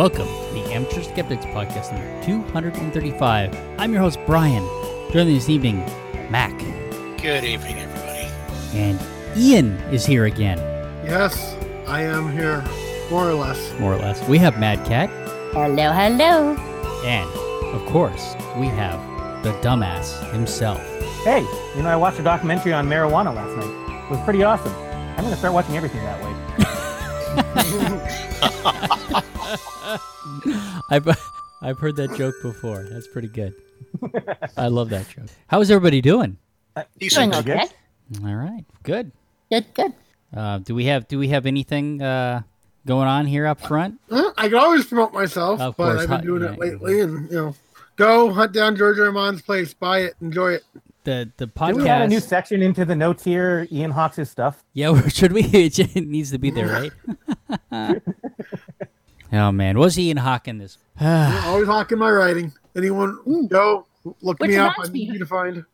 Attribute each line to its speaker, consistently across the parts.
Speaker 1: Welcome to the Amateur Skeptics Podcast number 235. I'm your host, Brian. Joining me this evening, Mac.
Speaker 2: Good evening, everybody.
Speaker 1: And Ian is here again,
Speaker 3: Yes, I am here, more or less.
Speaker 1: more or less. We have Mad Cat.
Speaker 4: Hello, hello.
Speaker 1: And, of course, we have the dumbass himself.
Speaker 5: Hey, you know, I watched a documentary on marijuana last night. It was pretty awesome. I'm going to start watching everything that way.
Speaker 1: I've, I've heard that joke before. That's pretty good. I love that joke. How is everybody doing?
Speaker 2: Decent.
Speaker 4: Doing okay.
Speaker 1: All right, good.
Speaker 4: Good, good.
Speaker 1: Uh, do we have do we have anything uh, going on here up front?
Speaker 3: Uh, I can always promote myself,
Speaker 1: Of
Speaker 3: but
Speaker 1: course,
Speaker 3: I've been doing
Speaker 1: yeah,
Speaker 3: it lately, and you know, go hunt down George Armand's place, buy it, enjoy it.
Speaker 1: The the
Speaker 5: Did we add a new section into the notes here? Ian Hawks' stuff.
Speaker 1: Yeah, should we? It needs to be there, right? oh man, was Ian Hawk in this?
Speaker 3: I'm always hawking my writing. Anyone go look
Speaker 4: Which
Speaker 3: me up. I need you to find.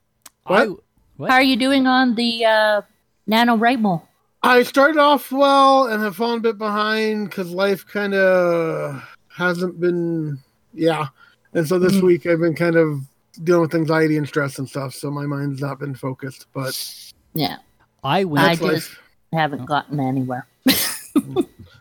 Speaker 1: I,
Speaker 3: What?
Speaker 1: what?
Speaker 4: How are you doing on the uh, NaNoWriMo?
Speaker 3: I started off well and have fallen a bit behind because life kind of hasn't been, yeah. And so this
Speaker 4: Mhm.
Speaker 3: week I've been kind of dealing with anxiety and stress and stuff, so my mind's not been focused. But
Speaker 4: Yeah,
Speaker 1: I went.
Speaker 4: I just-
Speaker 3: life.
Speaker 4: haven't gotten anywhere.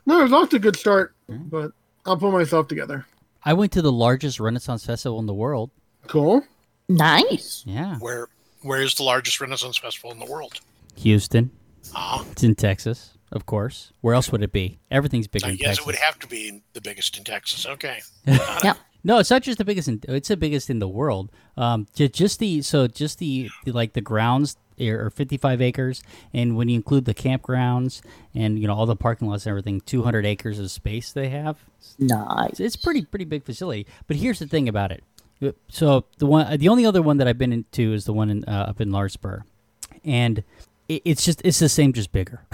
Speaker 3: No, it was off to a good start,
Speaker 1: Mhm.
Speaker 3: but I'll pull myself together.
Speaker 1: I went to the largest Renaissance festival in the world.
Speaker 3: Cool.
Speaker 4: Nice.
Speaker 1: Yeah,
Speaker 2: Where where is the largest Renaissance festival in the world?
Speaker 1: Houston.
Speaker 2: Ah,
Speaker 1: It's in Texas, of course. Where else would it be? Everything's bigger
Speaker 2: I
Speaker 1: in
Speaker 2: guess
Speaker 1: Texas.
Speaker 2: it would have to be the biggest in Texas. Okay.
Speaker 4: Yep.
Speaker 1: No, it's not just the biggest. In, it's the biggest in the world. Um, just the so just the, the like the grounds are 55 acres, and when you include the campgrounds and you know all the parking lots and everything, 200 acres of space they have.
Speaker 4: Nice.
Speaker 1: It's, it's pretty pretty big facility. But here's the thing about it. So the one, the only other one that I've been into is the one in, uh, up in Larkspur, and it, it's just it's the same, just bigger.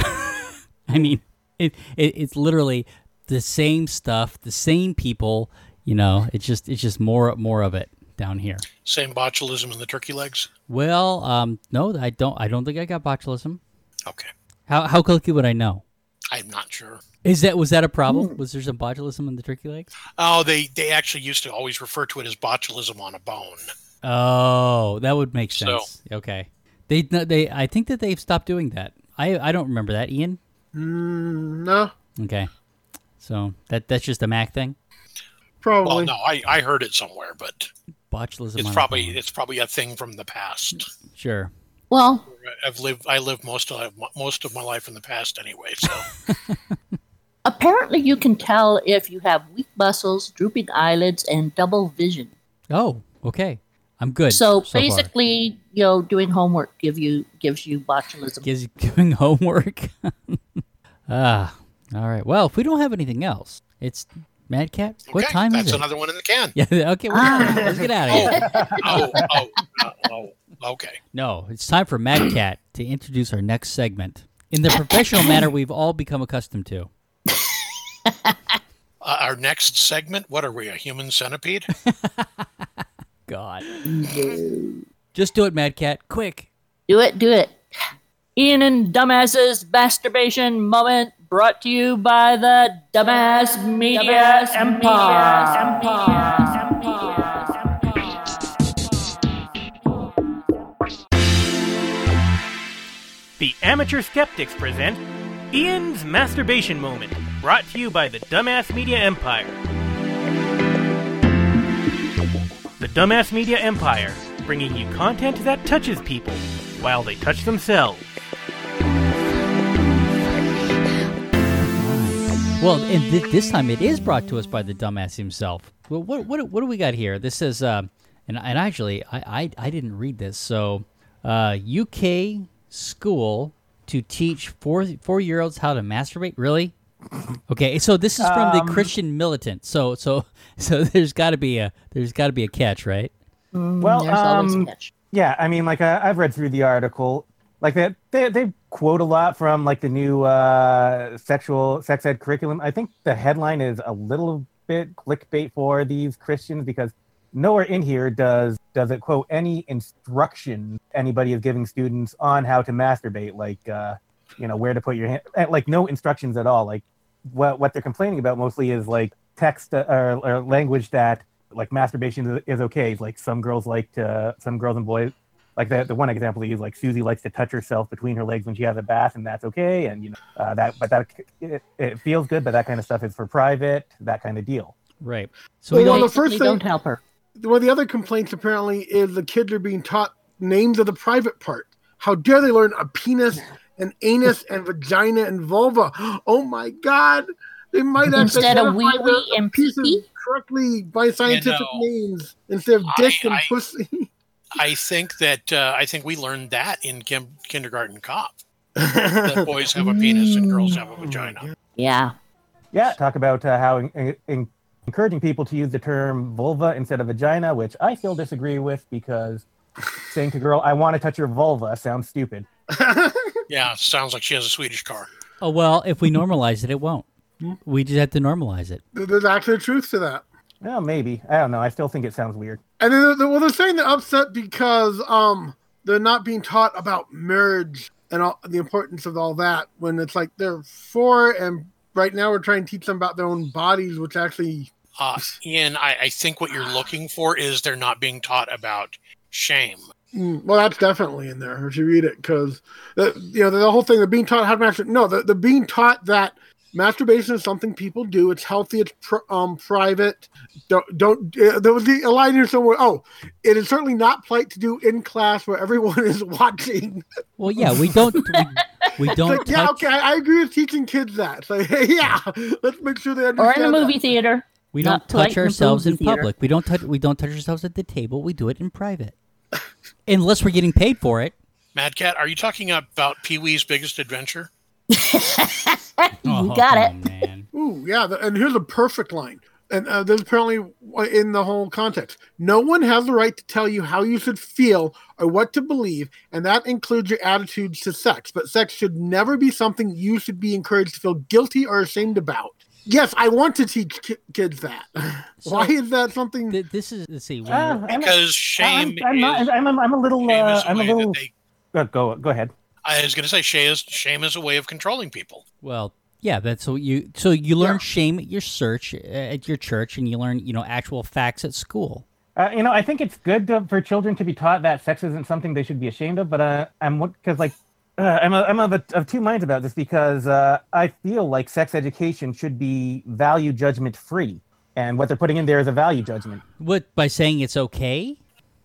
Speaker 1: I mean, it, it it's literally the same stuff, the same people. You know, it's just it's just more more of it down here.
Speaker 2: Same botulism in the turkey legs.
Speaker 1: Well, um, no, I don't. I don't think I got botulism.
Speaker 2: Okay.
Speaker 1: How how quickly would I know?
Speaker 2: I'm not sure.
Speaker 1: Is that was that a problem? Was there some botulism in the turkey legs?
Speaker 2: Oh, they they actually used to always refer to it as botulism on a bone.
Speaker 1: Oh, that would make
Speaker 2: So-
Speaker 1: sense. Okay, they no, they I think that they've stopped doing that. I I don't remember that, Ian.
Speaker 3: Mm, no,
Speaker 1: Okay, so that that's just a Mac thing.
Speaker 3: Probably.
Speaker 2: Well, no, I, I heard it somewhere, but
Speaker 1: Botulism.
Speaker 2: it's probably it's probably a thing from the past.
Speaker 1: sure.
Speaker 4: Well,
Speaker 2: I've lived I lived most of most of my life in the past anyway. So
Speaker 4: apparently you can tell if you have weak muscles, drooping eyelids, and double vision.
Speaker 1: Oh, okay. I'm good.
Speaker 4: So,
Speaker 1: far.
Speaker 4: basically, you know, doing homework give you gives you botulism.
Speaker 1: gives you doing homework. ah, all right. Well, if we don't have anything else, it's Mad Cat. What
Speaker 2: okay,
Speaker 1: time is it?
Speaker 2: That's another one in the can.
Speaker 1: Yeah. Okay. We're
Speaker 4: Ah.
Speaker 1: Let's get out of here.
Speaker 2: Oh, oh, oh, oh, okay.
Speaker 1: No, it's time for Mad Cat to introduce our next segment in the professional manner we've all become accustomed to.
Speaker 2: Uh, our next segment. What are we? A human centipede?
Speaker 1: God. Just do it, Mad Cat. Quick.
Speaker 4: Do it, do it. Ian and Dumbass's masturbation moment brought to you by the Dumbass Media Empire.
Speaker 6: The Amateur Skeptics present Ian's Masturbation Moment, brought to you by the Dumbass Media Empire. The Dumbass Media Empire, bringing you content that touches people while they touch themselves.
Speaker 1: Well, and th- this time it is brought to us by the dumbass himself. Well, what what, what do we got here? This is, uh, and and actually, I, I I didn't read this. So, uh, UK school to teach four four year olds how to masturbate. Really? Okay, so this is from the
Speaker 5: Um,
Speaker 1: Christian Militant. So so so there's got to be a there's got to be a catch, right?
Speaker 5: Well,
Speaker 4: There's always a
Speaker 5: um,
Speaker 4: catch.
Speaker 5: Yeah, I mean, like uh, I've read through the article. Like that, they they quote a lot from like the new uh, sexual sex ed curriculum. I think the headline is a little bit clickbait for these Christians because nowhere in here does does it quote any instruction anybody is giving students on how to masturbate, like uh, you know where to put your hand, eh, like no instructions at all. Like what what they're complaining about mostly is like text uh, or, or language that like masturbation is, is okay. Like some girls like to, some girls and boys like the, the one example is like Susie likes to touch herself between her legs when she has a bath, and that's okay. And you know uh, that, but that it, it feels good, but that kind of stuff is for private, that kind of deal.
Speaker 1: Right. So
Speaker 3: Well,
Speaker 1: we
Speaker 3: well,
Speaker 1: don't.
Speaker 3: the first
Speaker 4: Basically,
Speaker 3: thing-
Speaker 4: don't help her.
Speaker 3: Well, the other complaints apparently is the kids are being taught names of the private part. How dare they learn a penis, and anus, and vagina and vulva? Oh my God! They might actually
Speaker 4: Instead of
Speaker 3: identify
Speaker 4: wee wee and
Speaker 3: pieces
Speaker 4: pee-pee?
Speaker 3: correctly by scientific
Speaker 2: know,
Speaker 3: names instead of
Speaker 2: I-
Speaker 3: dick and
Speaker 2: I-
Speaker 3: pussy.
Speaker 2: I think that uh, I think we learned that in kim- kindergarten cop. That boys have a penis and girls have a vagina.
Speaker 4: Yeah.
Speaker 5: Yeah, talk about uh, how in, in, encouraging people to use the term vulva instead of vagina, which I still disagree with because saying to a girl, "I want to touch your vulva" sounds stupid.
Speaker 2: Yeah, sounds like she has a Swedish car.
Speaker 1: Oh well, if we normalize it, it won't. We just have to normalize it.
Speaker 3: There's actually truth to that.
Speaker 5: Well, maybe I don't know. I still think it sounds weird.
Speaker 3: And then, they're, well, they're saying they're upset because um they're not being taught about marriage and all the importance of all that. When it's like they're four, and right now we're trying to teach them about their own bodies, which actually
Speaker 2: Uh, Ian, I, I think what you're looking for is they're not being taught about shame.
Speaker 3: Mm, well, that's definitely in there if you read it, because you know the, whole thing. They're being taught how to masturbate. No, they're, they're being taught that masturbation is something people do. It's healthy. It's pr- um private. Don't don't. Uh, there was the a line here somewhere. Oh, it is certainly not polite to do in class where everyone is watching.
Speaker 1: Well, yeah, we don't. We, we don't
Speaker 3: like, yeah,
Speaker 1: touch.
Speaker 3: okay, I I agree with teaching kids that. So like, yeah, let's make sure they understand.
Speaker 4: Or
Speaker 3: understand.
Speaker 4: in a
Speaker 3: that.
Speaker 4: movie theater.
Speaker 1: We don't
Speaker 4: polite
Speaker 1: touch ourselves in
Speaker 4: movie theater.
Speaker 1: public. We don't touch. We don't touch ourselves at the table. We do it in private, unless we're getting paid for it.
Speaker 2: Mad Cat, are you talking about Pee Wee's Biggest Adventure?
Speaker 4: You got it.
Speaker 1: Oh, man.
Speaker 3: Ooh, yeah, the, and here's a perfect line. And uh, there's apparently in the whole context. No one has the right to tell you how you should feel or what to believe, and that includes your attitudes to sex. But sex should never be something you should be encouraged to feel guilty or ashamed about. Yes, I want to teach ki- kids that. Why is that something?
Speaker 1: Th- This is let's see.
Speaker 5: Uh,
Speaker 1: you're-
Speaker 5: I'm-
Speaker 2: Because shame
Speaker 5: I'm, I'm
Speaker 2: is,
Speaker 5: not. I'm, I'm, I'm a little.
Speaker 2: shame
Speaker 5: Uh,
Speaker 2: is a
Speaker 5: I'm a little.
Speaker 2: they-
Speaker 5: Go, go go ahead.
Speaker 2: I was going to say shame is, shame is a way of controlling people.
Speaker 1: Well, yeah, that's what you. So you learn
Speaker 3: Yeah.
Speaker 1: shame at your search at your church, and you learn you know actual facts at school.
Speaker 5: Uh, you know, I think it's good to, for children to be taught that sex isn't something they should be ashamed of. But uh, I'm because like uh, I'm a, I'm of, a, of two minds about this because uh, I feel like sex education should be value judgment free, and what they're putting in there is a value judgment.
Speaker 1: What by saying it's okay?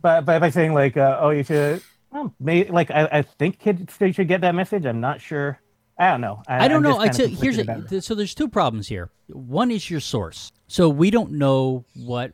Speaker 5: But by, by saying like, uh, oh, you should, well, may, like I, I think kids they should get that message. I'm not sure. I don't know.
Speaker 1: I don't
Speaker 5: I'm
Speaker 1: know.
Speaker 5: just
Speaker 1: I tell, here's a,
Speaker 5: about it.
Speaker 1: th- so there's two problems here. One is your source. So we don't know what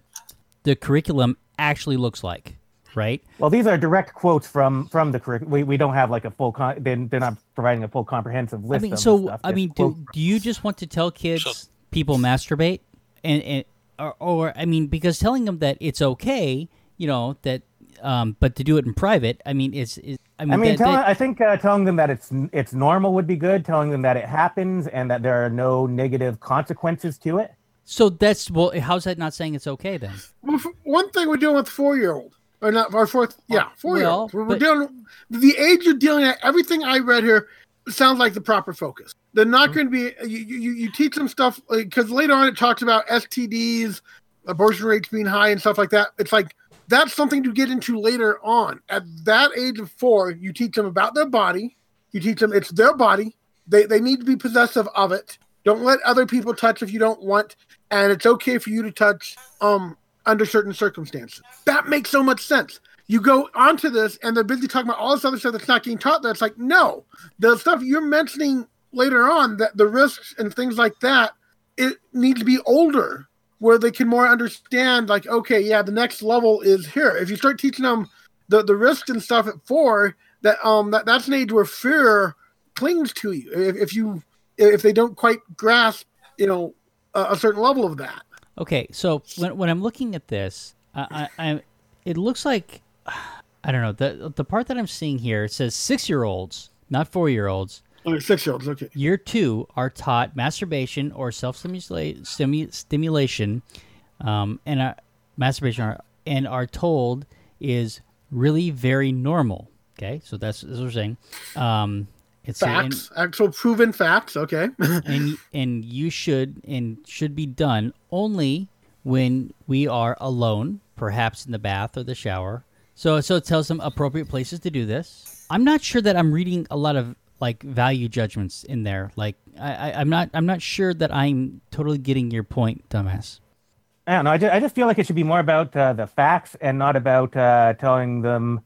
Speaker 1: the curriculum actually looks like, right?
Speaker 5: Well, these are direct quotes from from the curriculum. We, we don't have like a full con. They, they're not providing a full comprehensive list.
Speaker 1: I
Speaker 5: list.
Speaker 1: mean,
Speaker 5: of
Speaker 1: so
Speaker 5: stuff.
Speaker 1: I mean, do, do you just want to tell kids
Speaker 2: So-
Speaker 1: people masturbate, and, and or, or I mean, because telling them that it's okay, you know, that um, but to do it in private, I mean, it's, it's I mean,
Speaker 5: I mean,
Speaker 1: that-
Speaker 5: telling,
Speaker 1: that-
Speaker 5: I think uh, telling them that it's it's normal would be good. Telling them that it happens and that there are no negative consequences to it.
Speaker 1: so that's well, how's that not saying it's okay then?
Speaker 3: Well, one thing we're dealing with four year old or not our fourth yeah four year old
Speaker 1: well,
Speaker 3: we're
Speaker 1: but-
Speaker 3: dealing the age you're dealing at everything i read here sounds like the proper focus they're not
Speaker 1: Mm-hmm.
Speaker 3: going to be you, you, you teach them stuff because later on it talks about stds abortion rates being high and stuff like that it's like that's something to get into later on at that age of four you teach them about their body you teach them it's their body they, they need to be possessive of it don't let other people touch if you don't want and it's okay for you to touch um under certain circumstances. That makes so much sense. You go onto this and they're busy talking about all this other stuff that's not getting taught there. It's like, no, the stuff you're mentioning later on, that the risks and things like that, it needs to be older where they can more understand, like, okay, yeah, the next level is here. If you start teaching them the, the risks and stuff at four, that um that, that's an age where fear clings to you. If, if you if they don't quite grasp, you know, a, a certain level of that.
Speaker 1: Okay, so when when I'm looking at this, I, I, I it looks like I don't know the the part that I'm seeing here. It says six year olds, not four year olds.
Speaker 3: Or six year olds, okay.
Speaker 1: Year two are taught masturbation or self stimulation, um, and uh, masturbation are, and are told is really very normal. Okay, so that's, that's what we're saying. Um, It's a- and-
Speaker 3: Facts, actual proven facts. Okay.
Speaker 1: and and you should and should be done only when we are alone, perhaps in the bath or the shower. So so it tells them appropriate places to do this. I'm not sure that I'm reading a lot of like value judgments in there. Like I, I I'm not I'm not sure that I'm totally getting your point, dumbass.
Speaker 5: I don't know. I just, I just feel like it should be more about uh, the facts and not about uh, telling them,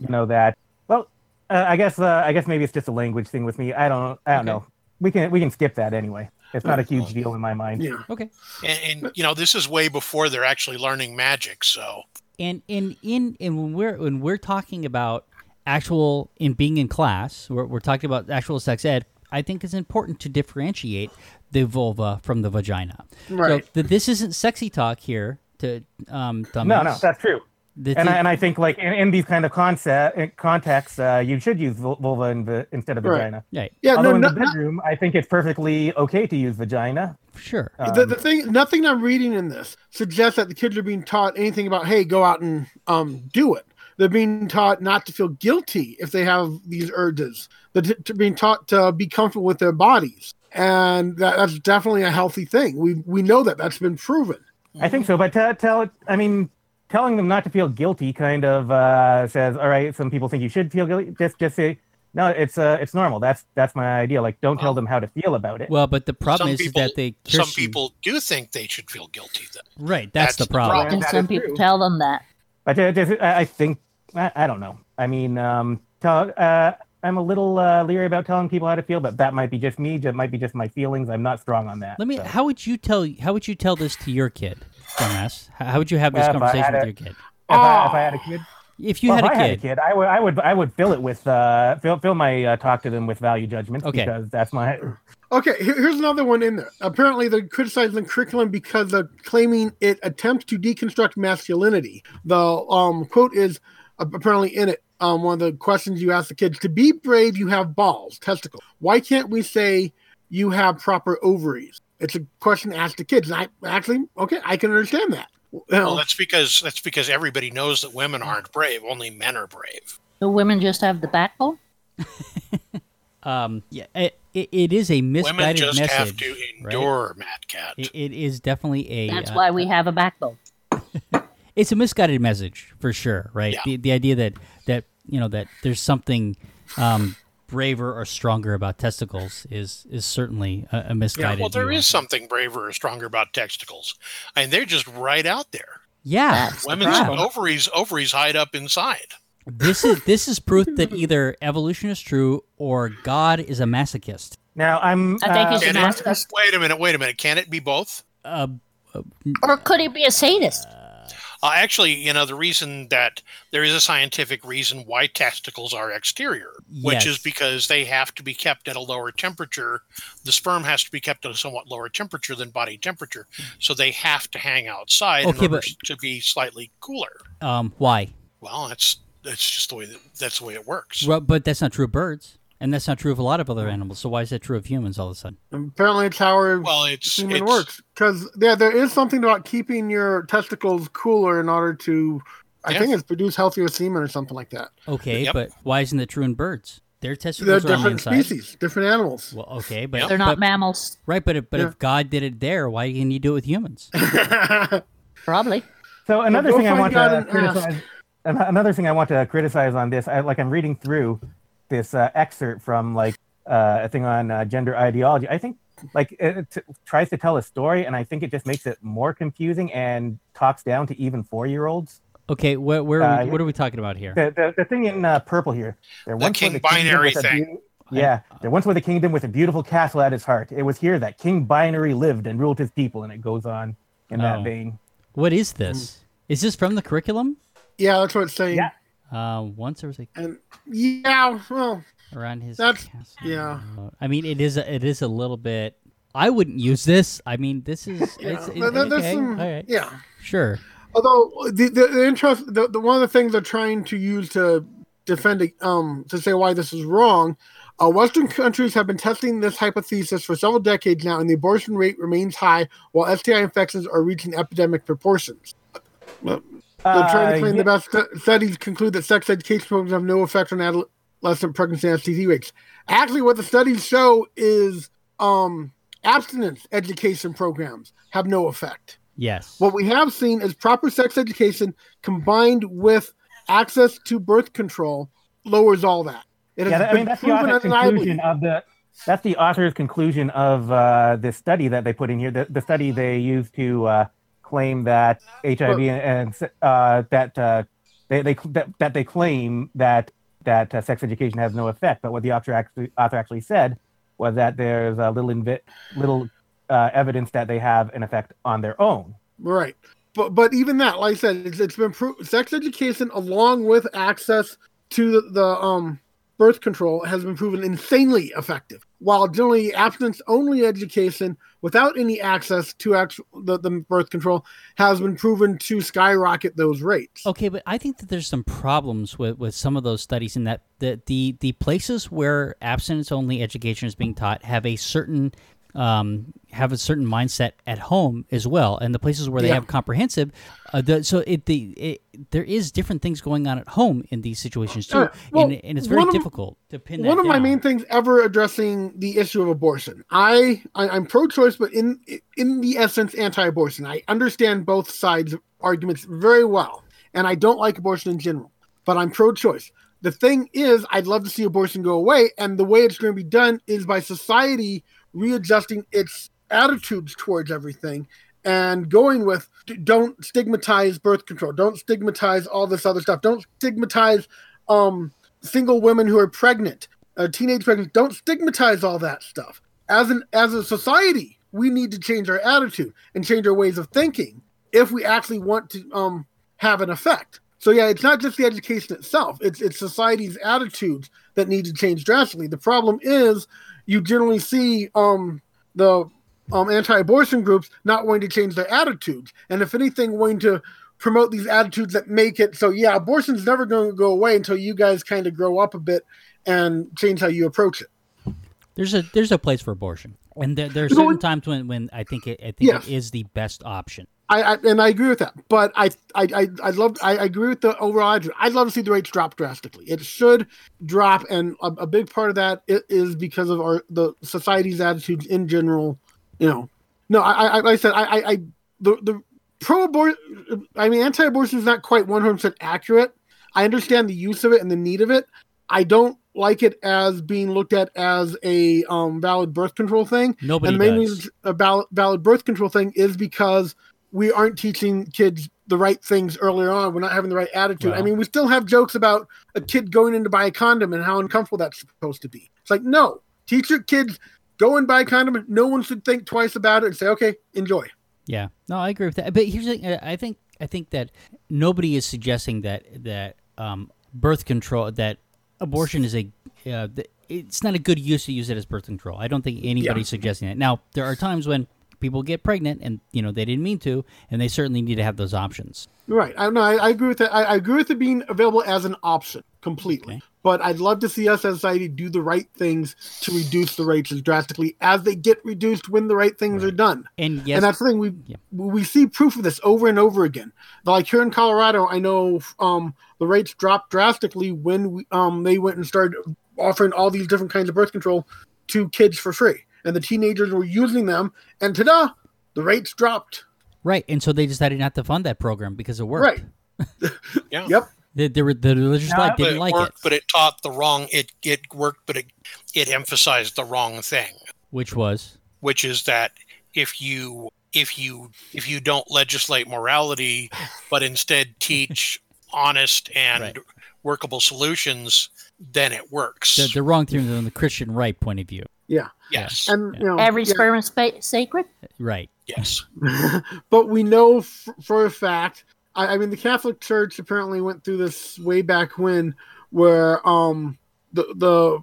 Speaker 5: you know, that. Well, uh, I guess uh, I guess maybe it's just a language thing with me. I don't I don't know. We can we can skip that anyway. It's not a huge deal in my mind.
Speaker 3: yeah.
Speaker 1: Okay.
Speaker 2: And, and you know, this is way before they're actually learning magic. So
Speaker 1: and in in and when we're when we're talking about actual in being in class we're, we're talking about actual sex ed i think it's important to differentiate the vulva from the vagina
Speaker 3: Right.
Speaker 1: so th- this isn't sexy talk here to um
Speaker 5: No,
Speaker 1: dumbass.
Speaker 5: no, that's true.
Speaker 1: The
Speaker 5: And I, and I think like in, in these kind of concept contexts, uh, you should use vulva in the, instead of
Speaker 3: Right.
Speaker 5: vagina.
Speaker 1: right
Speaker 3: Yeah.
Speaker 5: Although
Speaker 3: No.
Speaker 5: in
Speaker 3: no
Speaker 5: the
Speaker 3: not-
Speaker 5: bedroom, I think it's perfectly okay to use vagina.
Speaker 1: sure
Speaker 3: the,
Speaker 5: Um,
Speaker 3: the thing, nothing I'm reading in this suggests that the kids are being taught anything about, hey, go out and um, do it. They're being taught not to feel guilty if they have these urges. They're t- t- being taught to be comfortable with their bodies, and that, that's definitely a healthy thing. We we know that that's been proven.
Speaker 5: I think so, but tell, tell it. I mean, telling them not to feel guilty kind of uh, says, all right. Some people think you should feel guilty. Just, just say, no, it's uh, it's normal. That's that's my idea. Like, don't tell them how to feel about it.
Speaker 1: well but the problem
Speaker 2: some
Speaker 1: is, is
Speaker 2: people,
Speaker 1: that they
Speaker 2: some
Speaker 1: Kirsten-
Speaker 2: people do think they should feel guilty. Then.
Speaker 1: right that's,
Speaker 2: That's
Speaker 1: the
Speaker 2: the
Speaker 1: problem,
Speaker 2: problem.
Speaker 4: And some people
Speaker 5: true.
Speaker 4: tell them that.
Speaker 5: But uh, just, I I think I, I don't know. I mean, um, tell, uh, I'm a little uh, leery about telling people how to feel, but that might be just me. That might be just my feelings. I'm not strong on that.
Speaker 1: let me
Speaker 5: so.
Speaker 1: how would you tell how would you tell this to your kid dumbass how, how would you have this
Speaker 5: Uh,
Speaker 1: conversation with
Speaker 5: a-
Speaker 1: your kid
Speaker 5: if, I, if I had a kid,
Speaker 1: if you
Speaker 5: well,
Speaker 1: had
Speaker 5: if
Speaker 1: a
Speaker 5: I
Speaker 1: kid
Speaker 5: had a kid, I would, I would, I would fill it with, uh, fill, fill my uh, talk to them with value judgments
Speaker 1: Okay.
Speaker 5: because that's my.
Speaker 3: Okay, here's another one in there. Apparently, they're criticizing the curriculum because they're claiming it attempts to deconstruct masculinity. The um, quote is apparently in it. Um, one of the questions you ask the kids: "To be brave, you have balls, testicles. Why can't we say you have proper ovaries?" It's a question asked to kids, and I actually, okay, I can understand that. You know,
Speaker 2: Well, that's because that's because everybody knows that women aren't brave. Only men are brave.
Speaker 4: The women just have the backbone?
Speaker 1: um yeah it, it, it is a misguided
Speaker 2: Women
Speaker 1: misguided
Speaker 2: just
Speaker 1: message
Speaker 2: have to
Speaker 1: right?
Speaker 2: endure, Mad Cat.
Speaker 1: It, it is definitely a.
Speaker 4: That's
Speaker 1: uh,
Speaker 4: why we have a backbone.
Speaker 1: It's a misguided message for sure, right?
Speaker 2: Yeah.
Speaker 1: The the idea that that you know that there's something um, braver or stronger about testicles is is certainly a, a misguided.
Speaker 2: well, there
Speaker 1: view
Speaker 2: is
Speaker 1: of it.
Speaker 2: something braver or stronger about testicles, and they're just right out there.
Speaker 1: Yeah,
Speaker 4: That's
Speaker 2: Women's
Speaker 4: problem.
Speaker 2: ovaries ovaries hide up inside.
Speaker 1: this is this is proof that either evolution is true or God is a masochist.
Speaker 5: Now I'm.
Speaker 4: I think
Speaker 5: uh,
Speaker 4: it's
Speaker 2: Can
Speaker 4: an
Speaker 2: it- wait a minute, wait a minute. Can it be both?
Speaker 1: Uh,
Speaker 4: Or could he be a sadist?
Speaker 2: Uh, actually, you know, the reason that there is a scientific reason why testicles are exterior, which is because they have to be kept at a lower temperature. The sperm has to be kept at a somewhat lower temperature than body temperature, so they have to hang outside
Speaker 1: Okay,
Speaker 2: in order
Speaker 1: but-
Speaker 2: to be slightly cooler.
Speaker 1: um, why?
Speaker 2: Well, that's that's just the way that, that's the way it works.
Speaker 1: Well, but that's not true of birds, and that's not true of a lot of other animals. So why is that true of humans all of a sudden?
Speaker 3: apparently, it's how our
Speaker 2: Well, it's
Speaker 3: human
Speaker 2: it's,
Speaker 3: works. Because yeah, there is something about keeping your testicles cooler in order to. I
Speaker 2: Yeah.
Speaker 3: think it's produce healthier semen or something like that.
Speaker 1: Okay,
Speaker 2: Yep.
Speaker 1: but why isn't it true in birds? Their
Speaker 3: They're
Speaker 1: testicles are on the
Speaker 3: different
Speaker 1: inside.
Speaker 3: species, different animals.
Speaker 1: Well, okay, but
Speaker 2: Yep.
Speaker 4: They're not
Speaker 1: but-
Speaker 4: mammals,
Speaker 1: Right, but if, but
Speaker 3: Yeah.
Speaker 1: if God did it there, why can't you do it with humans?
Speaker 4: probably.
Speaker 5: So another
Speaker 3: go
Speaker 5: thing I want
Speaker 3: God
Speaker 5: to criticize. an- Another thing I want to criticize on this, I, like I'm reading through this uh, excerpt from like uh, a thing on uh, gender ideology. I think like it, it tries to tell a story, and I think it just makes it more confusing and talks down to even four year olds.
Speaker 1: Okay, where, where are
Speaker 5: Uh,
Speaker 1: we, what are we talking about here?
Speaker 5: The, the, the thing in uh, purple here, there
Speaker 2: The
Speaker 5: once was
Speaker 2: king
Speaker 5: a
Speaker 2: binary thing.
Speaker 5: beau- yeah, there once was a kingdom with a beautiful castle at its heart. It was here that King Binary lived and ruled his people, and it goes on in
Speaker 1: Oh.
Speaker 5: that vein.
Speaker 1: What is this? Is this from the curriculum?
Speaker 3: yeah, that's what it's saying.
Speaker 5: Yeah.
Speaker 1: Uh, once there was a
Speaker 3: And yeah, well,
Speaker 1: around his.
Speaker 3: That's-
Speaker 1: castle.
Speaker 3: yeah.
Speaker 1: I mean, it is a, it is a little bit. I wouldn't use this. I mean, this is.
Speaker 3: yeah.
Speaker 1: It's,
Speaker 3: there- there-
Speaker 1: okay,
Speaker 3: some-
Speaker 1: all right,
Speaker 3: yeah.
Speaker 1: sure.
Speaker 3: Although the the, the interest, the, the one of the things they're trying to use to defend, it, um, to say why this is wrong. Uh, Western countries have been testing this hypothesis for several decades now, and the abortion rate remains high, while STI infections are reaching epidemic proportions. They're trying to
Speaker 5: Uh,
Speaker 3: claim
Speaker 5: yeah.
Speaker 3: the best studies conclude that sex education programs have no effect on adolescent pregnancy and STD rates. Actually, what the studies show is um, abstinence education programs have no effect.
Speaker 1: Yes.
Speaker 3: What we have seen is proper sex education combined with access to birth control lowers all that. It has
Speaker 5: Yeah, that- I mean that's the
Speaker 3: proven
Speaker 5: author's conclusion of the that's the author's conclusion of uh, this study that they put in here. The, the study they used to uh, claim that HIV and uh, that uh, they, they that, that they claim that that uh, sex education has no effect. But what the author actually author actually said was that there's a little invi- little uh, evidence that they have an effect on their own.
Speaker 3: Right. But but even that, like I said, it's, it's been pro- sex education along with access to the, the um birth control has been proven insanely effective. While generally abstinence only education without any access to actual the, the birth control has been proven to skyrocket those rates.
Speaker 1: Okay, but I think that there's some problems with, with some of those studies in that the, the, the places where abstinence only education is being taught have a certain um, have a certain mindset at home as well, and the places where they
Speaker 3: Yeah.
Speaker 1: have comprehensive, uh, the, so it the it, there is different things going on at home in these situations too,
Speaker 3: Uh, well,
Speaker 1: and, and it's very
Speaker 3: of-
Speaker 1: difficult to pin
Speaker 3: One of my main things ever addressing the issue of abortion. I, I I'm pro-choice, but in in the essence, anti-abortion. I understand both sides' arguments very well, and I don't like abortion in general. But I'm pro-choice. The thing is, I'd love to see abortion go away, and the way it's going to be done is by society readjusting its attitudes towards everything and going with don't stigmatize birth control, don't stigmatize all this other stuff, don't stigmatize um single women who are pregnant, uh, teenage pregnant. Don't stigmatize all that stuff. As an as a society, we need to change our attitude and change our ways of thinking if we actually want to um, have an effect. So yeah, it's not just the education itself; it's it's society's attitudes that need to change drastically. The problem is you generally see um, the um, anti-abortion groups not wanting to change their attitudes, and if anything, wanting to promote these attitudes that make it so yeah abortion's never going to go away until you guys kind of grow up a bit and change how you approach it
Speaker 1: There's a there's a place for abortion, and there, there are certain times when, when I think it I think
Speaker 3: Yes.
Speaker 1: it is the best option.
Speaker 3: I, I and I agree with that, but I I I, I love I, I agree with the overall. I'd love to see the rates drop drastically. It should drop, and a, a big part of that is because of our the society's attitudes in general. You know, no, I, I like I said I I, I the the pro abortion. I mean, anti abortion is not quite one hundred percent accurate. I understand the use of it and the need of it. I don't like it as being looked at as a um, valid birth control thing.
Speaker 1: Nobody
Speaker 3: and the main
Speaker 1: does.
Speaker 3: reason a valid, valid birth control thing is because we aren't teaching kids the right things earlier on. We're not having the right attitude. I mean, we still have jokes about a kid going in to buy a condom and how uncomfortable that's supposed to be. It's like, no, teach your kids go and buy a condom. No one should think twice about it and say, okay, enjoy.
Speaker 1: Yeah, no, I agree with that. But here's the thing: I think I think that nobody is suggesting that that um, birth control that abortion is a uh, it's not a good use to use it as birth control. I don't think anybody's suggesting that. Now, there are times when people get pregnant and you know they didn't mean to, and they certainly need to have those options.
Speaker 3: Right. I know I, I agree with that. I, I agree with it being available as an option completely.
Speaker 1: Okay.
Speaker 3: But I'd love to see us as a society do the right things to reduce the rates as drastically as they get reduced when the right things are done.
Speaker 1: And yes,
Speaker 3: and that's the thing we
Speaker 1: Yeah.
Speaker 3: we see proof of this over and over again. Like here in Colorado, I know um, the rates dropped drastically when we, um, they went and started offering all these different kinds of birth control to kids for free, and the teenagers were using them, and ta-da, the rates dropped.
Speaker 1: right, and so they decided not to fund that program because it worked.
Speaker 3: Right.
Speaker 2: Yeah.
Speaker 3: Yep.
Speaker 1: The, the, the religious
Speaker 5: No,
Speaker 1: life didn't
Speaker 2: it
Speaker 1: like
Speaker 2: worked,
Speaker 1: it,
Speaker 2: but it taught the wrong. It it worked, but it it emphasized the wrong thing,
Speaker 1: which was
Speaker 2: which is that if you if you if you don't legislate morality, but instead teach honest and
Speaker 1: Right.
Speaker 2: workable solutions, then it works.
Speaker 1: the, the wrong thing from the Christian right point of view.
Speaker 3: Yeah.
Speaker 2: yes,
Speaker 3: And you know,
Speaker 4: Every
Speaker 3: yeah.
Speaker 4: sperm is spa- sacred.
Speaker 1: Right.
Speaker 2: yes.
Speaker 3: but we know f- for a fact. I, I mean, the Catholic Church apparently went through this way back when, where um the the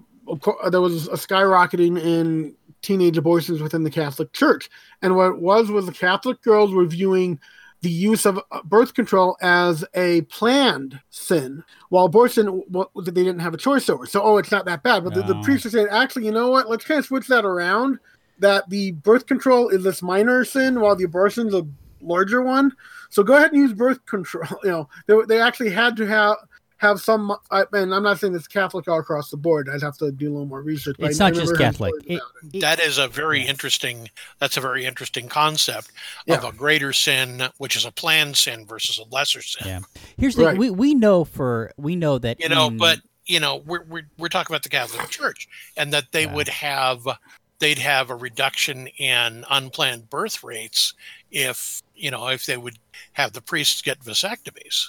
Speaker 3: there was a skyrocketing in teenage abortions within the Catholic Church, and what it was was the Catholic girls were viewing the use of uh, birth control as a planned sin, while abortion what, they didn't have a choice over. So, oh, it's not that bad. But the, the
Speaker 1: No.
Speaker 3: priests are saying, actually, you know what? Let's kind of switch that around. That the birth control is this minor sin, while the abortion's a larger one. So go ahead and use birth control. You know, they, they actually had to have have some. I, and I'm not saying it's Catholic all across the board. I'd have to do a little more research.
Speaker 1: It's
Speaker 3: I- I
Speaker 1: not just Catholic. It-
Speaker 3: it.
Speaker 1: it-
Speaker 2: That is a very
Speaker 1: Yes.
Speaker 2: interesting. That's a very interesting concept of a greater sin, which is a planned sin versus a lesser sin.
Speaker 1: Yeah. Here's the
Speaker 3: Right.
Speaker 1: we we know for we know that
Speaker 2: You know,
Speaker 1: in-
Speaker 2: but you know, we're, we're we're talking about the Catholic Church, and that they
Speaker 1: Yeah.
Speaker 2: would have they'd have a reduction in unplanned birth rates if you know if they would have the priests get vasectomies.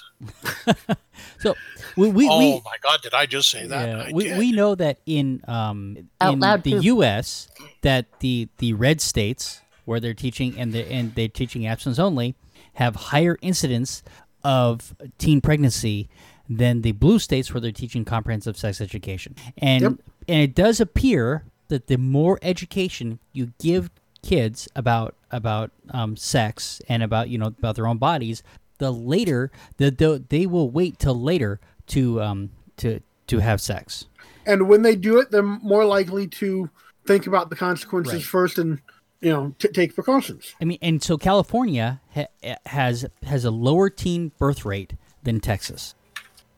Speaker 1: so we we,
Speaker 2: oh
Speaker 1: we
Speaker 2: my God, did I just say that?
Speaker 1: Yeah, we,
Speaker 2: did.
Speaker 1: we know that in um
Speaker 4: Out
Speaker 1: in
Speaker 4: loud,
Speaker 1: the
Speaker 4: too.
Speaker 1: U.S. that the the red states where they're teaching and the and they're teaching abstinence only have higher incidence of teen pregnancy than the blue states where they're teaching comprehensive sex education. And
Speaker 3: Yep.
Speaker 1: and it does appear that the more education you give kids about about um, sex and about you know about their own bodies, the later the, the they will wait till later to um to to have sex.
Speaker 3: And when they do it, they're more likely to think about the consequences
Speaker 1: Right.
Speaker 3: first and you know t- take precautions.
Speaker 1: I mean, and so California ha- has has a lower teen birth rate than Texas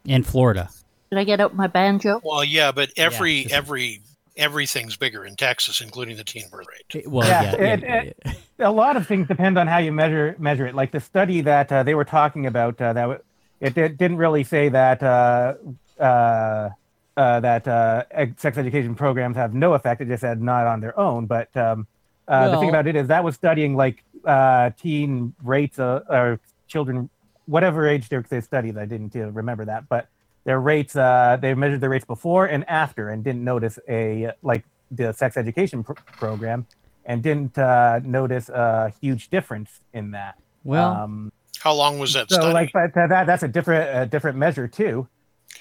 Speaker 1: and Florida.
Speaker 4: Did I get out my banjo?
Speaker 2: Well, yeah, but every
Speaker 1: just-
Speaker 2: every everything's bigger in Texas, including the teen birth rate.
Speaker 1: Well,
Speaker 5: Yeah,
Speaker 1: yeah, yeah,
Speaker 5: it-
Speaker 1: yeah,
Speaker 5: it-
Speaker 1: yeah.
Speaker 5: a lot of things depend on how you measure measure it. Like the study that uh, they were talking about, uh, that w- it did, didn't really say that uh, uh, uh, that uh, eg- sex education programs have no effect. It just said not on their own. But um, uh, the thing about it is that was studying like uh, teen rates uh, or children, whatever age they, they studied. I didn't uh, remember that, but their rates uh, they measured their rates before and after, and didn't notice a like the sex education pr- program and didn't uh, notice a huge difference in that.
Speaker 1: Well,
Speaker 5: um,
Speaker 2: How long was that
Speaker 5: so
Speaker 2: study?
Speaker 5: like but uh, that that's a different a different measure too.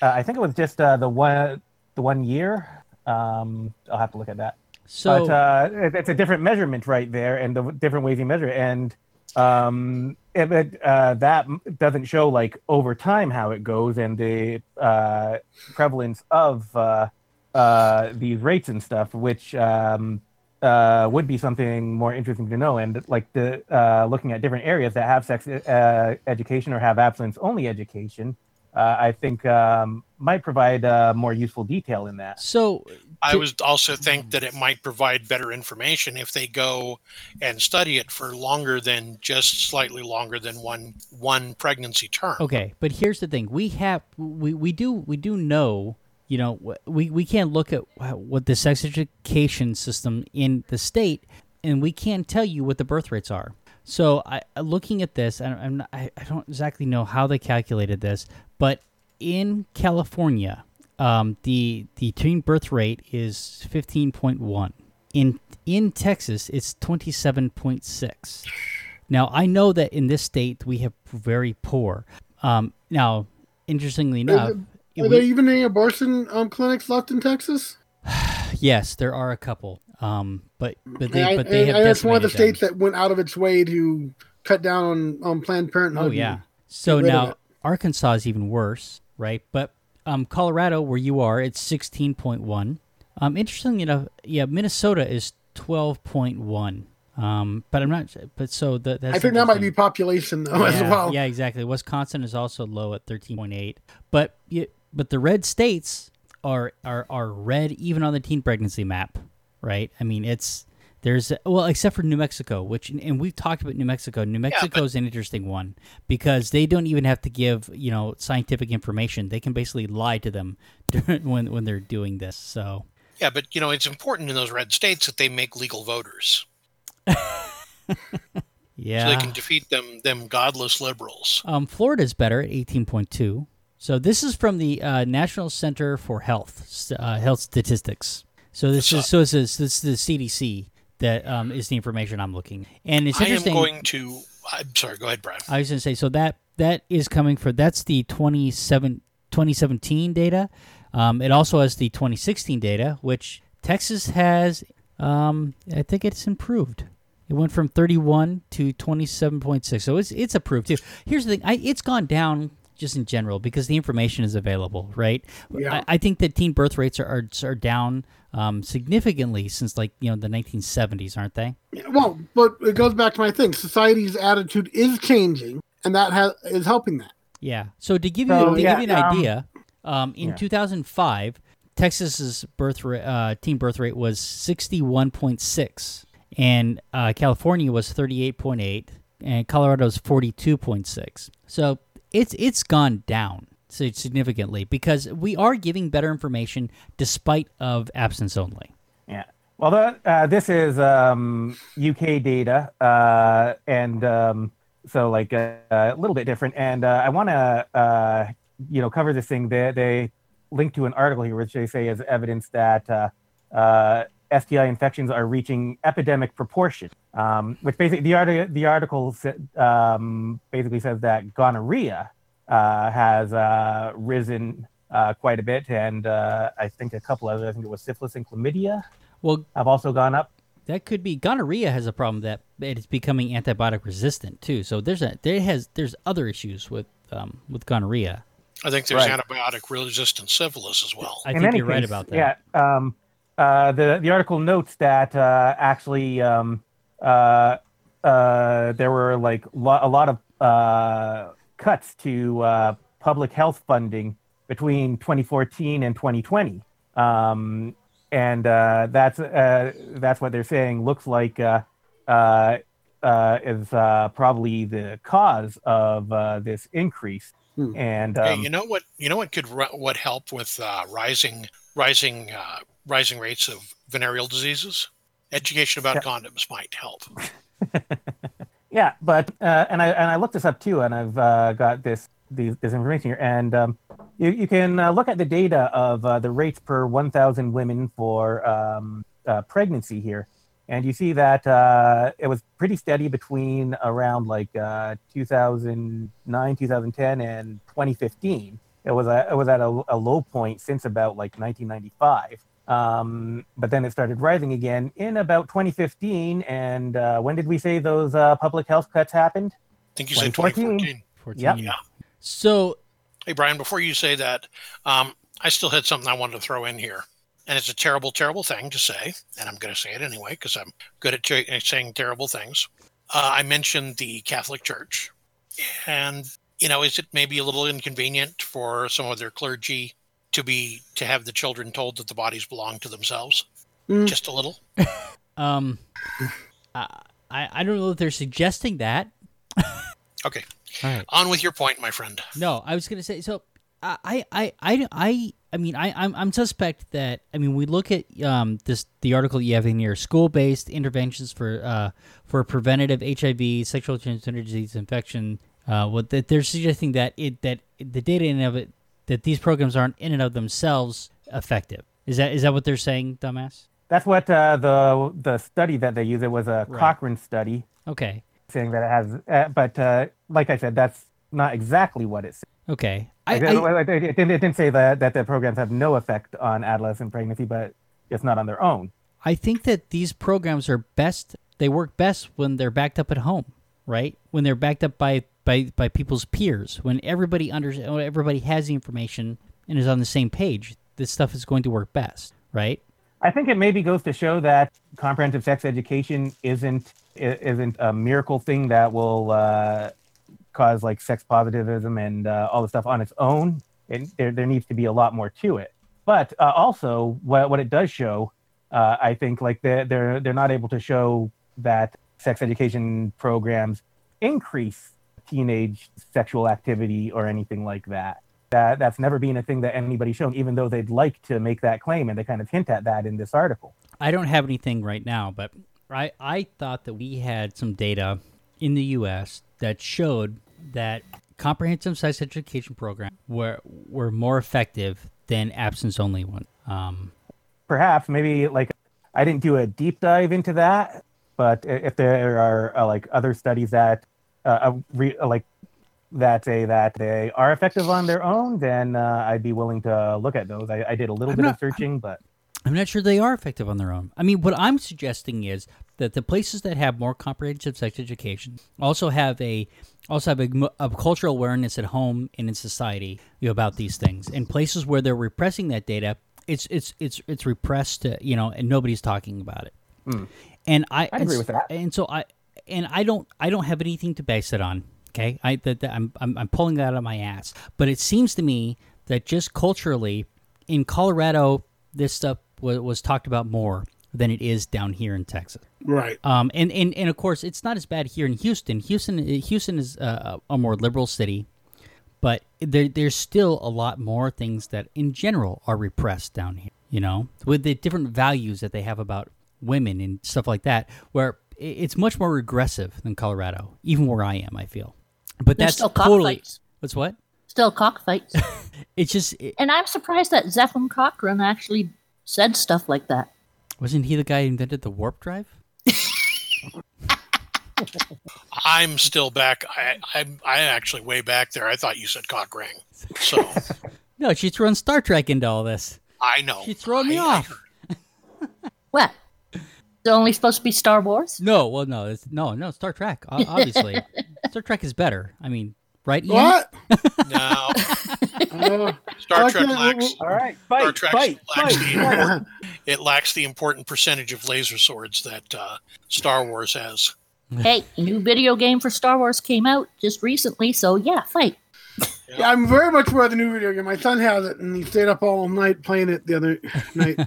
Speaker 5: Uh, I think it was just uh, the one the one year. Um, I'll have to look at that.
Speaker 1: so
Speaker 5: but uh, it, it's a different measurement right there, and the different ways you measure it. And um, if it, uh, that doesn't show like over time how it goes and the uh, prevalence of uh, uh, these rates and stuff, which um, uh, would be something more interesting to know. And like the uh, looking at different areas that have sex education or have abstinence only education, uh, I think um, might provide uh, more useful detail in that.
Speaker 1: so
Speaker 2: I
Speaker 1: to-
Speaker 2: was also think that it might provide better information if they go and study it for longer than just slightly longer than one one pregnancy term.
Speaker 1: okay, but here's the thing: we have we, we do we do know. You know, we, we can't look at what the sex education system in the state, and we can't tell you what the birth rates are. So, I looking at this, I'm not, I, I don't exactly know how they calculated this, but in California, um, the the teen birth rate is 15.1. In in Texas, it's 27.6. Now, I know that in this state we have very poor. Um, now, interestingly enough,
Speaker 3: Are
Speaker 1: we-
Speaker 3: there even any abortion um, clinics left in Texas?
Speaker 1: yes, there are a couple. Um, but but they
Speaker 3: I-
Speaker 1: but they
Speaker 3: and- it's one of the
Speaker 1: decimated them.
Speaker 3: states that went out of its way to cut down on, on Planned Parenthood.
Speaker 1: Oh yeah. So now. Arkansas is even worse, right? But um, Colorado, where you are, it's sixteen point one. Um, interestingly enough, yeah, Minnesota is twelve point one. Um, but I'm not. But so the, that's
Speaker 3: I think that might be population though as
Speaker 1: yeah,
Speaker 3: well.
Speaker 1: Yeah, exactly. Wisconsin is also low at thirteen point eight. But y- but the red states are are are red even on the teen pregnancy map, right? I mean, it's there's well, except for New Mexico, which and we've talked about New Mexico. New Mexico is an interesting one because they don't even have to give you know scientific information. They can basically lie to them when when they're doing this. So
Speaker 2: Yeah, but you know it's important in those red states that they make legal voters
Speaker 1: yeah,
Speaker 2: so they can defeat them them godless liberals.
Speaker 1: Um, Florida's better at 18.2. So this is from the uh, National Center for Health uh, Health Statistics. So this is so this is this is the CDC that um, is the information I'm looking. And it's
Speaker 2: I am going to. I'm sorry. Go ahead, Brad.
Speaker 1: I was going to say so that that is coming for that's the 27, 2017 data. Um, it also has the 2016 data, which Texas has. Um, I think it's improved. It went from 31 to 27.6, so it's it's improved too. Here's the thing: I, it's gone down just in general because the information is available, right?
Speaker 3: Yeah.
Speaker 1: I, I think that teen birth rates are are, are down um, significantly since like you know the 1970s, aren't they?
Speaker 3: Well, but it goes back to my thing. Society's attitude is changing, and that has is helping that.
Speaker 1: Yeah. So to give
Speaker 5: So,
Speaker 1: you to
Speaker 5: yeah,
Speaker 1: give you an
Speaker 5: um,
Speaker 1: idea, Um, in
Speaker 5: Yeah.
Speaker 1: 2005, Texas's birth rate, uh, teen birth rate was 61.6, and uh, California was 38.8, and Colorado's 42.6. So it's it's gone down significantly because we are giving better information despite of absence only.
Speaker 5: Yeah. Well, the, uh, this is um, UK data, uh, and um, so like uh, a little bit different. And uh, I want to, uh, you know, cover this thing. They, they link to an article here, which they say is evidence that uh, STI infections are reaching epidemic proportion. Um, which basically the article the article sa- um, basically says that gonorrhea uh, has uh, risen uh, quite a bit, and uh, I think a couple others. I think it was syphilis and chlamydia
Speaker 1: Well,
Speaker 5: have also gone up.
Speaker 1: that could be gonorrhea has a problem that it's becoming antibiotic resistant too. So there's a there has there's other issues with um, with gonorrhea.
Speaker 2: I think there's
Speaker 5: Right.
Speaker 2: antibiotic resistant syphilis as well.
Speaker 1: I
Speaker 5: In
Speaker 1: think you're right about that.
Speaker 5: Yeah. Um, uh, the the article notes that uh, actually um, uh, uh, there were like lo- a lot of uh, cuts to uh, public health funding between 2014 and 2020, um, and uh, that's uh, that's what they're saying. Looks like uh, uh, uh, is uh, probably the cause of uh, this increase.
Speaker 3: Hmm.
Speaker 5: And
Speaker 2: Hey,
Speaker 5: um,
Speaker 2: you know what? You know what could ri- what help with uh, rising rising uh, rising rates of venereal diseases? Education about
Speaker 5: Yeah.
Speaker 2: condoms might help.
Speaker 5: Yeah, but uh, and I and I looked this up too, and I've uh, got this these, this information here, and um, you you can uh, look at the data of uh, the rates per 1,000 women for um, uh, pregnancy here, and you see that uh, it was pretty steady between around like uh, 2009, 2010, and 2015. It was a, it was at a, a low point since about like 1995. Um, but then it started rising again in about 2015. And uh, when did we say those uh, public health cuts happened?
Speaker 2: I think you said
Speaker 5: 2014.
Speaker 2: 2014.
Speaker 1: 14.
Speaker 5: Yep.
Speaker 1: So
Speaker 2: Hey, Brian, before you say that, um, I still had something I wanted to throw in here. And it's a terrible, terrible thing to say. And I'm going to say it anyway because I'm good at ch- saying terrible things. Uh, I mentioned the Catholic Church. And, you know, is it maybe a little inconvenient for some of their clergy to be to have the children told that the bodies belong to themselves?
Speaker 3: Mm.
Speaker 2: Just a little?
Speaker 1: um, I I I don't know if they're suggesting that.
Speaker 2: Okay.
Speaker 1: All right.
Speaker 2: On with your point, my friend.
Speaker 1: No, I was gonna say so. I, I, I, I, I, I mean, I, I'm, I'm suspect that. I mean, we look at um this the article you have in here: school-based interventions for uh for preventative HIV, sexual transmitted disease infection. Uh, what that they're suggesting that it that the data in of it that these programs aren't in and of themselves effective. Is that is that what they're saying, dumbass?
Speaker 5: That's what uh, the the study that they used. It was a
Speaker 1: Right.
Speaker 5: Cochrane study
Speaker 1: Okay,
Speaker 5: saying that it has, uh, but uh, like I said, that's not exactly what it said.
Speaker 1: okay. I,
Speaker 5: Like,
Speaker 1: I,
Speaker 5: it, it, it didn't, it didn't say that that the programs have no effect on adolescent pregnancy, but it's not on their own.
Speaker 1: I think that these programs are best. They work best when they're backed up at home, right? When they're backed up by by by people's peers. When everybody under when everybody has the information and is on the same page, this stuff is going to work best, right?
Speaker 5: I think it maybe goes to show that comprehensive sex education isn't isn't a miracle thing that will uh, cause like sex positivism and uh, all the stuff on its own. And there there needs to be a lot more to it. But uh, also, what what it does show, uh, I think, like they're they're they're not able to show that sex education programs increase teenage sexual activity or anything like that. That that's never been a thing that anybody's shown, even though they'd like to make that claim, and they kind of hint at that in this article.
Speaker 1: I don't have anything right now, but I I thought that we had some data in the U.S. that showed that comprehensive sex education programs were were more effective than absence only one. Um,
Speaker 5: Perhaps maybe like I didn't do a deep dive into that, but if there are uh, like other studies that uh, re, like that say that they are effective on their own, then uh, I'd be willing to look at those. I, I did a little
Speaker 1: I'm
Speaker 5: bit
Speaker 1: not-
Speaker 5: of searching, but
Speaker 1: I'm not sure they are effective on their own. I mean, what I'm suggesting is that the places that have more comprehensive sex education also have a also have a, a cultural awareness at home and in society you know, about these things. And places where they're repressing that data, it's it's it's it's repressed, uh, you know, and nobody's talking about it. And I
Speaker 5: I'd agree with that.
Speaker 1: And so I and I don't I don't have anything to base it on. Okay, I that, that I'm, I'm I'm pulling that out of my ass. But it seems to me that just culturally in Colorado, this stuff was, was talked about more than it is down here in Texas.
Speaker 3: Right.
Speaker 1: Um, and, and, and of course, it's not as bad here in Houston. Houston Houston is a, a more liberal city, but there, there's still a lot more things that, in general, are repressed down here. You know, with the different values that they have about women and stuff like that, where it's much more regressive than Colorado, even where I am. I feel, but
Speaker 4: There's
Speaker 1: that's
Speaker 4: still
Speaker 1: totally.
Speaker 4: cockfights.
Speaker 1: What's what?
Speaker 4: Still cockfights.
Speaker 1: It's just it,
Speaker 4: and I'm surprised that Zephon Cochran actually said stuff like that.
Speaker 1: wasn't he the guy who invented the warp drive?
Speaker 2: I'm still back. I, I'm I actually way back there. I thought you said cock ring. So
Speaker 1: No, she's throwing Star Trek into all this.
Speaker 2: I know.
Speaker 1: She's throwing me
Speaker 2: I- I
Speaker 1: off.
Speaker 2: heard.
Speaker 4: What? Is it only supposed to be Star Wars?
Speaker 1: No, well, no, it's, no, no. Star Trek, obviously. Star Trek is better. I mean, right? Ian?
Speaker 3: What?
Speaker 2: No,
Speaker 3: Uh,
Speaker 2: Star Trek lacks.
Speaker 5: All right,
Speaker 2: Star
Speaker 5: fight,
Speaker 2: Trek
Speaker 5: fight,
Speaker 2: lacks
Speaker 5: fight,
Speaker 2: the
Speaker 5: fight.
Speaker 2: important, it lacks the important percentage of laser swords that uh, Star Wars has.
Speaker 4: hey, a new video game for Star Wars came out just recently, so yeah, fight.
Speaker 3: yeah, I'm very much aware of the new video game. My son has it, and he stayed up all night playing it the other night.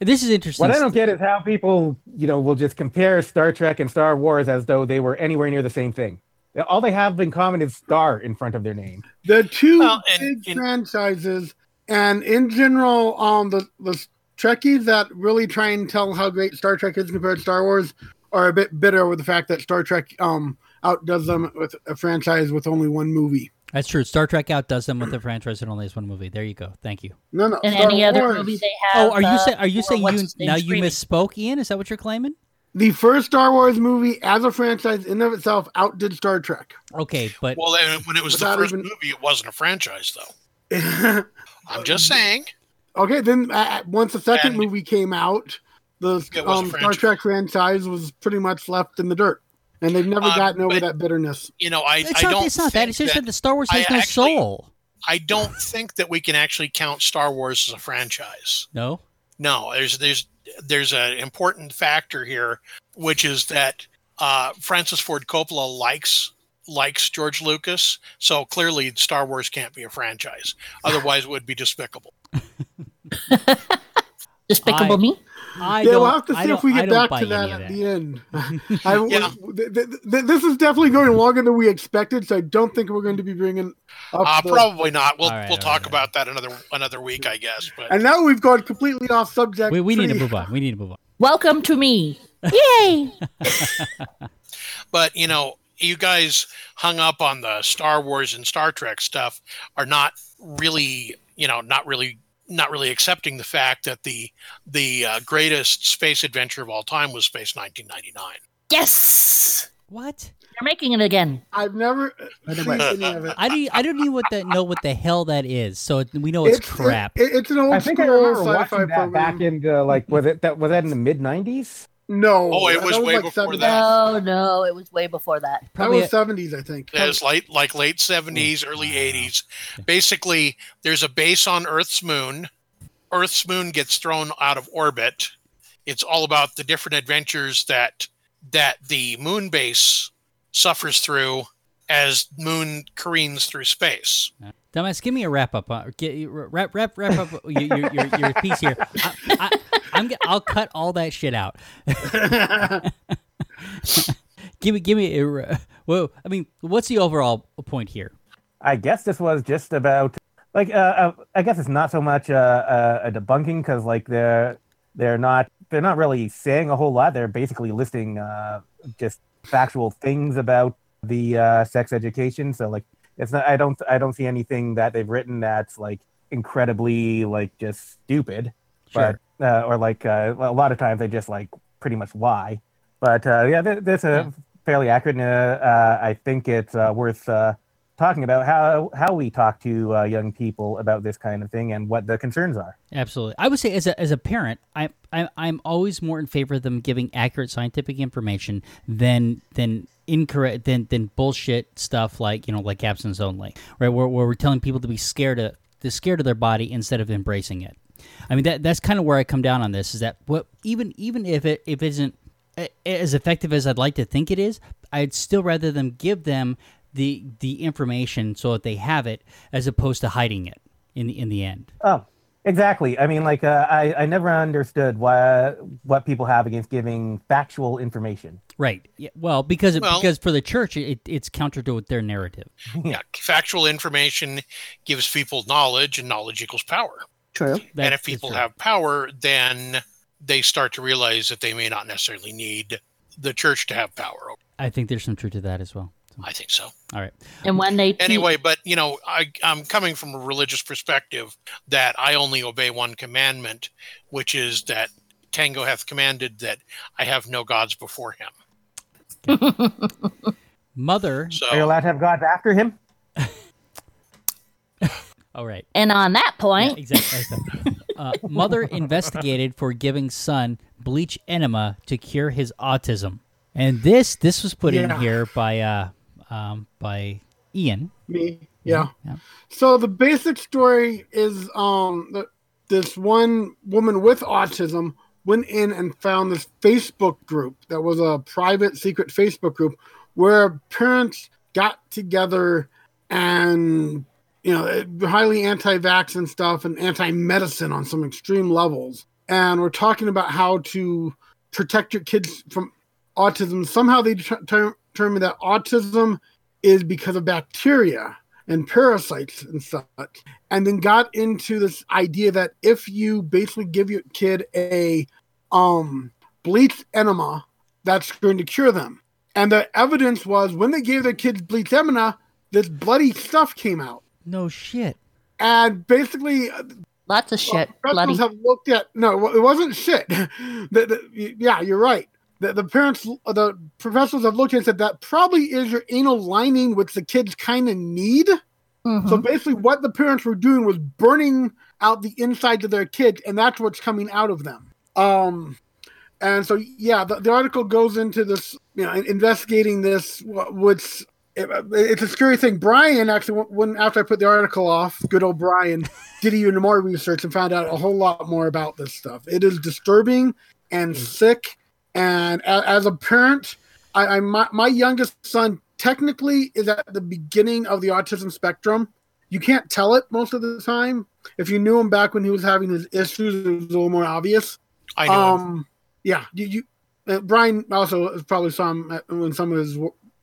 Speaker 1: This is interesting.
Speaker 5: What I don't get is how people, you know, will just compare Star Trek and Star Wars as though they were anywhere near the same thing. All they have in common is "star" in front of their name.
Speaker 3: The two
Speaker 2: Well, and-
Speaker 3: big
Speaker 2: and-
Speaker 3: franchises, and in general, um, the the Trekkies that really try and tell how great Star Trek is compared to Star Wars are a bit bitter with the fact that Star Trek um outdoes them with a franchise with only one movie.
Speaker 1: That's true. Star Trek outdoes them with the franchise and only has one movie. There you go. Thank you.
Speaker 3: No, no.
Speaker 4: And
Speaker 3: Star
Speaker 4: any other movie they have.
Speaker 1: Oh, are you
Speaker 4: uh,
Speaker 1: saying? Are you saying you
Speaker 4: his name
Speaker 1: now you misspoke, Ian? Is that what you're claiming?
Speaker 3: The first Star Wars movie as a franchise in of itself outdid Star Trek.
Speaker 1: Okay, but
Speaker 2: Well, when it was the
Speaker 3: Without
Speaker 2: first
Speaker 3: even-
Speaker 2: movie, it wasn't a franchise, though. I'm just saying.
Speaker 3: Okay, then uh, once the second
Speaker 2: And-
Speaker 3: movie came out, the
Speaker 2: It was a
Speaker 3: um, Star. Trek franchise was pretty much left in the dirt, and they've never
Speaker 2: Uh,
Speaker 3: gotten over
Speaker 2: but-
Speaker 3: that bitterness.
Speaker 2: You know, I,
Speaker 1: it's
Speaker 2: I
Speaker 1: not.
Speaker 2: don't.
Speaker 1: It's not that. It's just that,
Speaker 2: that
Speaker 1: the Star Wars
Speaker 2: I
Speaker 1: has no
Speaker 2: actually-
Speaker 1: soul.
Speaker 2: I don't think that we can actually count Star Wars as a franchise.
Speaker 1: No.
Speaker 2: No, there's there's there's an important factor here, which is that uh, Francis Ford Coppola likes likes George Lucas, so clearly Star Wars can't be a franchise. Otherwise, it would be despicable.
Speaker 4: Despicable
Speaker 1: I-
Speaker 4: Me?
Speaker 1: I
Speaker 3: yeah, we'll have to see if we get back to
Speaker 1: any
Speaker 3: that
Speaker 1: of
Speaker 3: at the end. I,
Speaker 2: Yeah.
Speaker 3: th- th- th- this is definitely going longer than we expected, so I don't think we're going to be bringing up.
Speaker 2: Uh,
Speaker 3: the-
Speaker 2: probably not. We'll
Speaker 1: All right,
Speaker 2: we'll
Speaker 1: all
Speaker 2: talk
Speaker 1: right.
Speaker 2: about that another another week, I guess. But
Speaker 3: And now we've gone completely off subject.
Speaker 1: We, we need to move on. We need to move on.
Speaker 4: Welcome to me. Yay!
Speaker 2: but you know, you guys hung up on the Star Wars and Star Trek stuff are not really, you know, not really not really accepting the fact that the the uh, greatest space adventure of all time was Space 1999.
Speaker 4: yes!
Speaker 1: What?
Speaker 4: They're making it again.
Speaker 3: I've never seen any of it.
Speaker 1: I don't. I don't even what that know what the hell that is. So we know it's, crap.
Speaker 3: it- it's an old
Speaker 5: I think I
Speaker 3: school
Speaker 5: remember
Speaker 3: sci-fi
Speaker 5: watching that
Speaker 3: program.
Speaker 5: back in the, like was it that was that in the mid '90s?
Speaker 3: No,
Speaker 2: Oh, it
Speaker 3: that
Speaker 2: was way before
Speaker 3: 70s.
Speaker 2: that.
Speaker 4: No, no, it was way before that.
Speaker 3: That
Speaker 1: Probably.
Speaker 3: was seventies, I think.
Speaker 2: It was late, like late 70s, early 80s. Basically, there's a base on Earth's moon. Earth's moon gets thrown out of orbit. It's all about the different adventures that that the moon base suffers through as moon careens through space.
Speaker 1: Dumbass, give me a wrap up. Uh, get, wrap, wrap, wrap up your, your, your, your piece here. I, I, I'm. g- I'll cut all that shit out. give me, give me. A, well, I mean, what's the overall point here?
Speaker 5: I guess this was just about like uh, uh, I guess it's not so much uh, uh, a debunking because like they're they're not they're not really saying a whole lot. They're basically listing uh, just factual things about the uh, sex education. So like it's not I don't I don't see anything that they've written that's like incredibly like just stupid,
Speaker 1: Sure.
Speaker 5: but uh, or like uh, a lot of times they just like pretty much lie. But uh, yeah, th- that's a fairly accurate. And, uh, uh, I think it's uh, worth uh, talking about how how we talk to uh, young people about this kind of thing and what the concerns are.
Speaker 1: Absolutely. I would say as a as a parent, I, I I'm always more in favor of them giving accurate scientific information than than incorrect than than bullshit stuff like you know like absence only, right? Where, where we're telling people to be scared of to scared of their body instead of embracing it. I mean that that's kind of where I come down on this is that what even even if it if it isn't as effective as I'd like to think it is, I'd still rather them give them the the information so that they have it as opposed to hiding it. in the in the end.
Speaker 5: Oh, exactly. I mean, like, uh, I I never understood why what people have against giving factual information.
Speaker 1: Right. Yeah, well, because it,
Speaker 2: Well-
Speaker 1: because for the church, it, it's counter to their narrative.
Speaker 2: Yeah, factual information gives people knowledge, and knowledge equals power.
Speaker 4: True.
Speaker 1: That
Speaker 2: and if people
Speaker 1: true.
Speaker 2: have power, then they start to realize that they may not necessarily need the church to have power.
Speaker 1: I think there's some truth to that as well. So,
Speaker 2: I think so.
Speaker 1: all right.
Speaker 4: And when they te-
Speaker 2: Anyway, but you know, I, I'm coming from a religious perspective that I only obey one commandment, which is that Tango hath commanded that I have no gods before him.
Speaker 1: Mother.
Speaker 2: So
Speaker 5: Are you allowed to have gods after him?
Speaker 1: All right.
Speaker 4: and on that
Speaker 1: Yeah,
Speaker 4: point,
Speaker 1: exactly. uh, mother investigated for giving son bleach enema to cure his autism, and this this was put in here by uh um by Ian.
Speaker 3: Me, yeah.
Speaker 1: Yeah.
Speaker 3: So the basic story is um that this one woman with autism went in and found this Facebook group that was a private secret Facebook group where parents got together and you know highly anti-vax and stuff and anti-medicine on some extreme levels. And we're talking about how to protect your kids from autism. Somehow they deter- ter- that autism is because of bacteria and parasites and such. And then got into this idea that if you basically give your kid a um bleach enema that's going to cure them. And the evidence was when they gave their kids bleach enema this bloody stuff came out
Speaker 1: No shit.
Speaker 3: and basically uh,
Speaker 4: lots of shit.
Speaker 3: professionals
Speaker 4: Bloody.
Speaker 3: have looked at no it wasn't shit the, the, yeah you're right the, the parents uh, the professionals have looked at it and said that probably is your anal lining which the kids kind of need
Speaker 4: Mhm.
Speaker 3: so basically what the parents were doing was burning out the insides of their kids and that's what's coming out of them um and so yeah the, the article goes into this you know investigating this wh- which it, it's a scary thing. Brian actually when after i put the article off good old brian did even more research and found out a whole lot more about this stuff. It is disturbing and sick. And a, as a parent I, I my, my youngest son technically is at the beginning of the autism spectrum. You can't tell it most of the time. If you knew him back when he was having his issues it was a little more obvious.
Speaker 2: I know.
Speaker 3: um yeah you, you uh, brian also probably saw him at, when some of his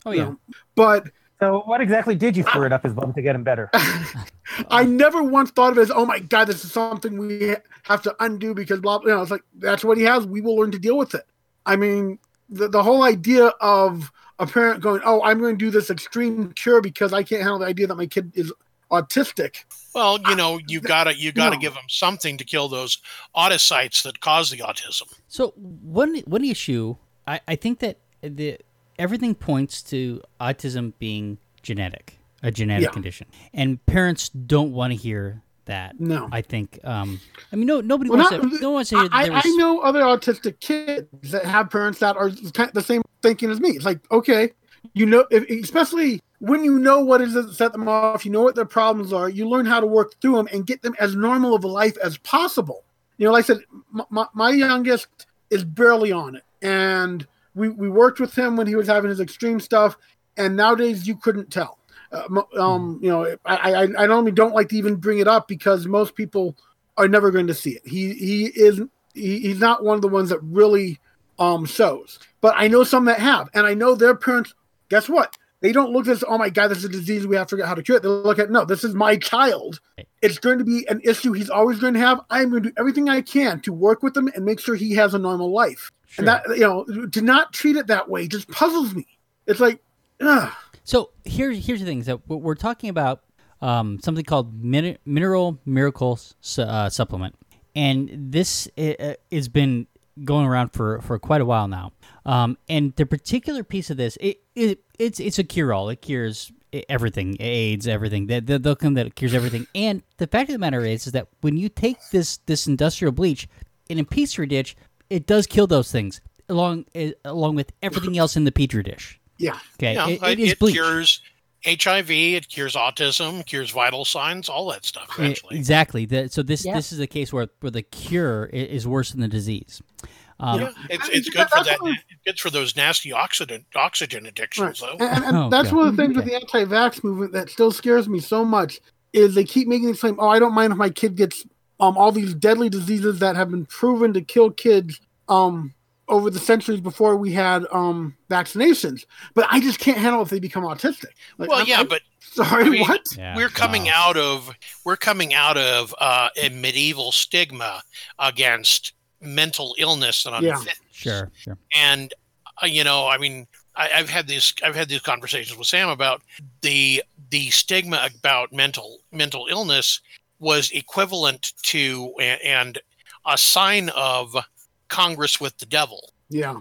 Speaker 1: Oh yeah.
Speaker 3: know, but
Speaker 5: So, what exactly did you throw it up his bum to get him better?
Speaker 3: I never once thought of it as, oh my god, this is something we have to undo because blah. You know, it's like that's what he has. We will learn to deal with it. I mean, the the whole idea of a parent going, oh, I'm going to do this extreme cure because I can't handle the idea that my kid is autistic.
Speaker 2: well, you ah, know, you gotta you gotta
Speaker 3: no.
Speaker 2: give them something to kill those autocytes that cause the autism.
Speaker 1: So one one issue, I, I think that the everything points to autism being genetic, a genetic
Speaker 3: Yeah.
Speaker 1: condition, and parents don't want to hear that.
Speaker 3: No.
Speaker 1: I think. Um, I mean, no, nobody
Speaker 3: Well,
Speaker 1: wants
Speaker 3: not-
Speaker 1: to. No one wants to hear.
Speaker 3: I,
Speaker 1: there
Speaker 3: I know other autistic kids that have parents that are the same thinking as me. It's like, okay, you know, if, especially when you know what is that set them off, you know what their problems are, you learn how to work through them and get them as normal of a life as possible. You know, like I said, my, my youngest is barely on it. And we, we worked with him when he was having his extreme stuff. And nowadays you couldn't tell. Uh, um, you know, I, I, I normally don't like to even bring it up because most people are never going to see it. He he is he, he's not one of the ones that really um shows. But I know some that have, and I know their parents. Guess what? They don't look at this. Oh my God, this is a disease we have to figure out how to cure it. They look at no, this is my child. It's going to be an issue he's always going to have. I'm going to do everything I can to work with him and make sure he has a normal life.
Speaker 1: Sure.
Speaker 3: And that you know, to not treat it that way just puzzles me. It's like, ugh.
Speaker 1: So here, here's the thing: that we're talking about um, something called min- mineral miracle uh, supplement, and this uh, has been going around for, for quite a while now. Um, and the particular piece of this, it, it it's it's a cure all. It cures everything, AIDS, everything. They- they'll come that it cures everything. And the fact of the matter is, is that when you take this this industrial bleach in a petri dish, it does kill those things along eh, along with everything else in the petri dish.
Speaker 3: yeah.
Speaker 1: Okay,
Speaker 2: You know,
Speaker 1: it,
Speaker 2: it,
Speaker 1: it is
Speaker 2: it
Speaker 1: bleach.
Speaker 2: cures HIV, it cures autism, cures vital signs, all that stuff.
Speaker 1: Yeah,
Speaker 2: Eventually,
Speaker 1: Exactly. The, so this
Speaker 4: Yeah.
Speaker 1: this is a case where where the cure is worse than the disease. Um,
Speaker 2: yeah, it's it's good for that. It's good for those nasty oxidant oxygen addictions,
Speaker 3: Right.
Speaker 2: though.
Speaker 3: And, and
Speaker 1: Oh,
Speaker 3: that's
Speaker 1: okay.
Speaker 3: one of the things with the anti-vax movement that still scares me so much is they keep making the claim, oh, I don't mind if my kid gets um all these deadly diseases that have been proven to kill kids um over the centuries before we had um vaccinations. But I just can't handle if they become autistic. Like,
Speaker 2: Well,
Speaker 3: I'm-
Speaker 2: yeah,
Speaker 3: I'm
Speaker 2: but
Speaker 3: sorry,
Speaker 2: I mean,
Speaker 3: what?
Speaker 1: Yeah,
Speaker 2: we're coming
Speaker 1: wow.
Speaker 2: out of we're coming out of uh, a medieval stigma against mental illness and
Speaker 3: Yeah.
Speaker 2: unfitness.
Speaker 1: Sure, sure.
Speaker 2: and uh, you know i mean I, i've had these i've had these conversations with sam about the the stigma about mental mental illness was equivalent to and a sign of congress with the devil
Speaker 3: Yeah.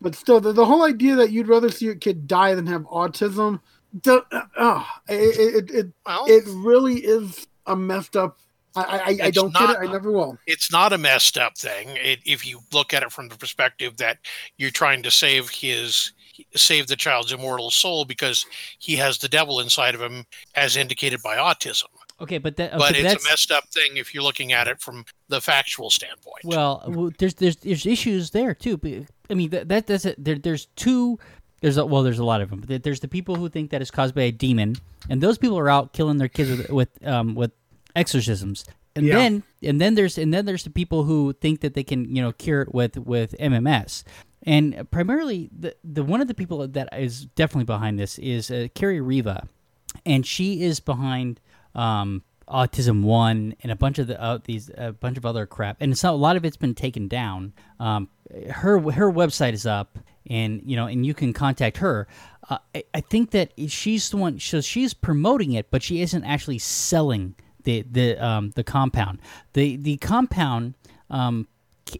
Speaker 3: But still, the, the whole idea that you'd rather see your kid die than have autism, the, uh, uh, it, it, it,
Speaker 2: well
Speaker 3: it really is a messed up. I, I, I don't get it. I never will.
Speaker 2: it's not a messed up thing it, if you look at it from the perspective that you're trying to save his save the child's immortal soul because he has the devil inside of him as indicated by autism
Speaker 1: Okay, but that okay,
Speaker 2: but it's
Speaker 1: that's
Speaker 2: a messed up thing if you're looking at it from the factual standpoint.
Speaker 1: well, there's there's there's issues there too. I mean, that, that that's it. There, there's two. There's a, well, there's a lot of them. But there's the people who think that it's caused by a demon, and those people are out killing their kids with with um with exorcisms. And
Speaker 3: Yeah.
Speaker 1: then and then there's and then there's the people who think that they can you know cure it with with MMS. And primarily, the the one of the people that is definitely behind this is uh, Kerri Rivera, and she is behind um, Autism One and a bunch of the uh, these a bunch of other crap. And not, a lot of it's been taken down. Um, her her website is up, and you know, and you can contact her. Uh, I, I think that she's the one. So she's promoting it, but she isn't actually selling the the um, the compound. The the compound. Um,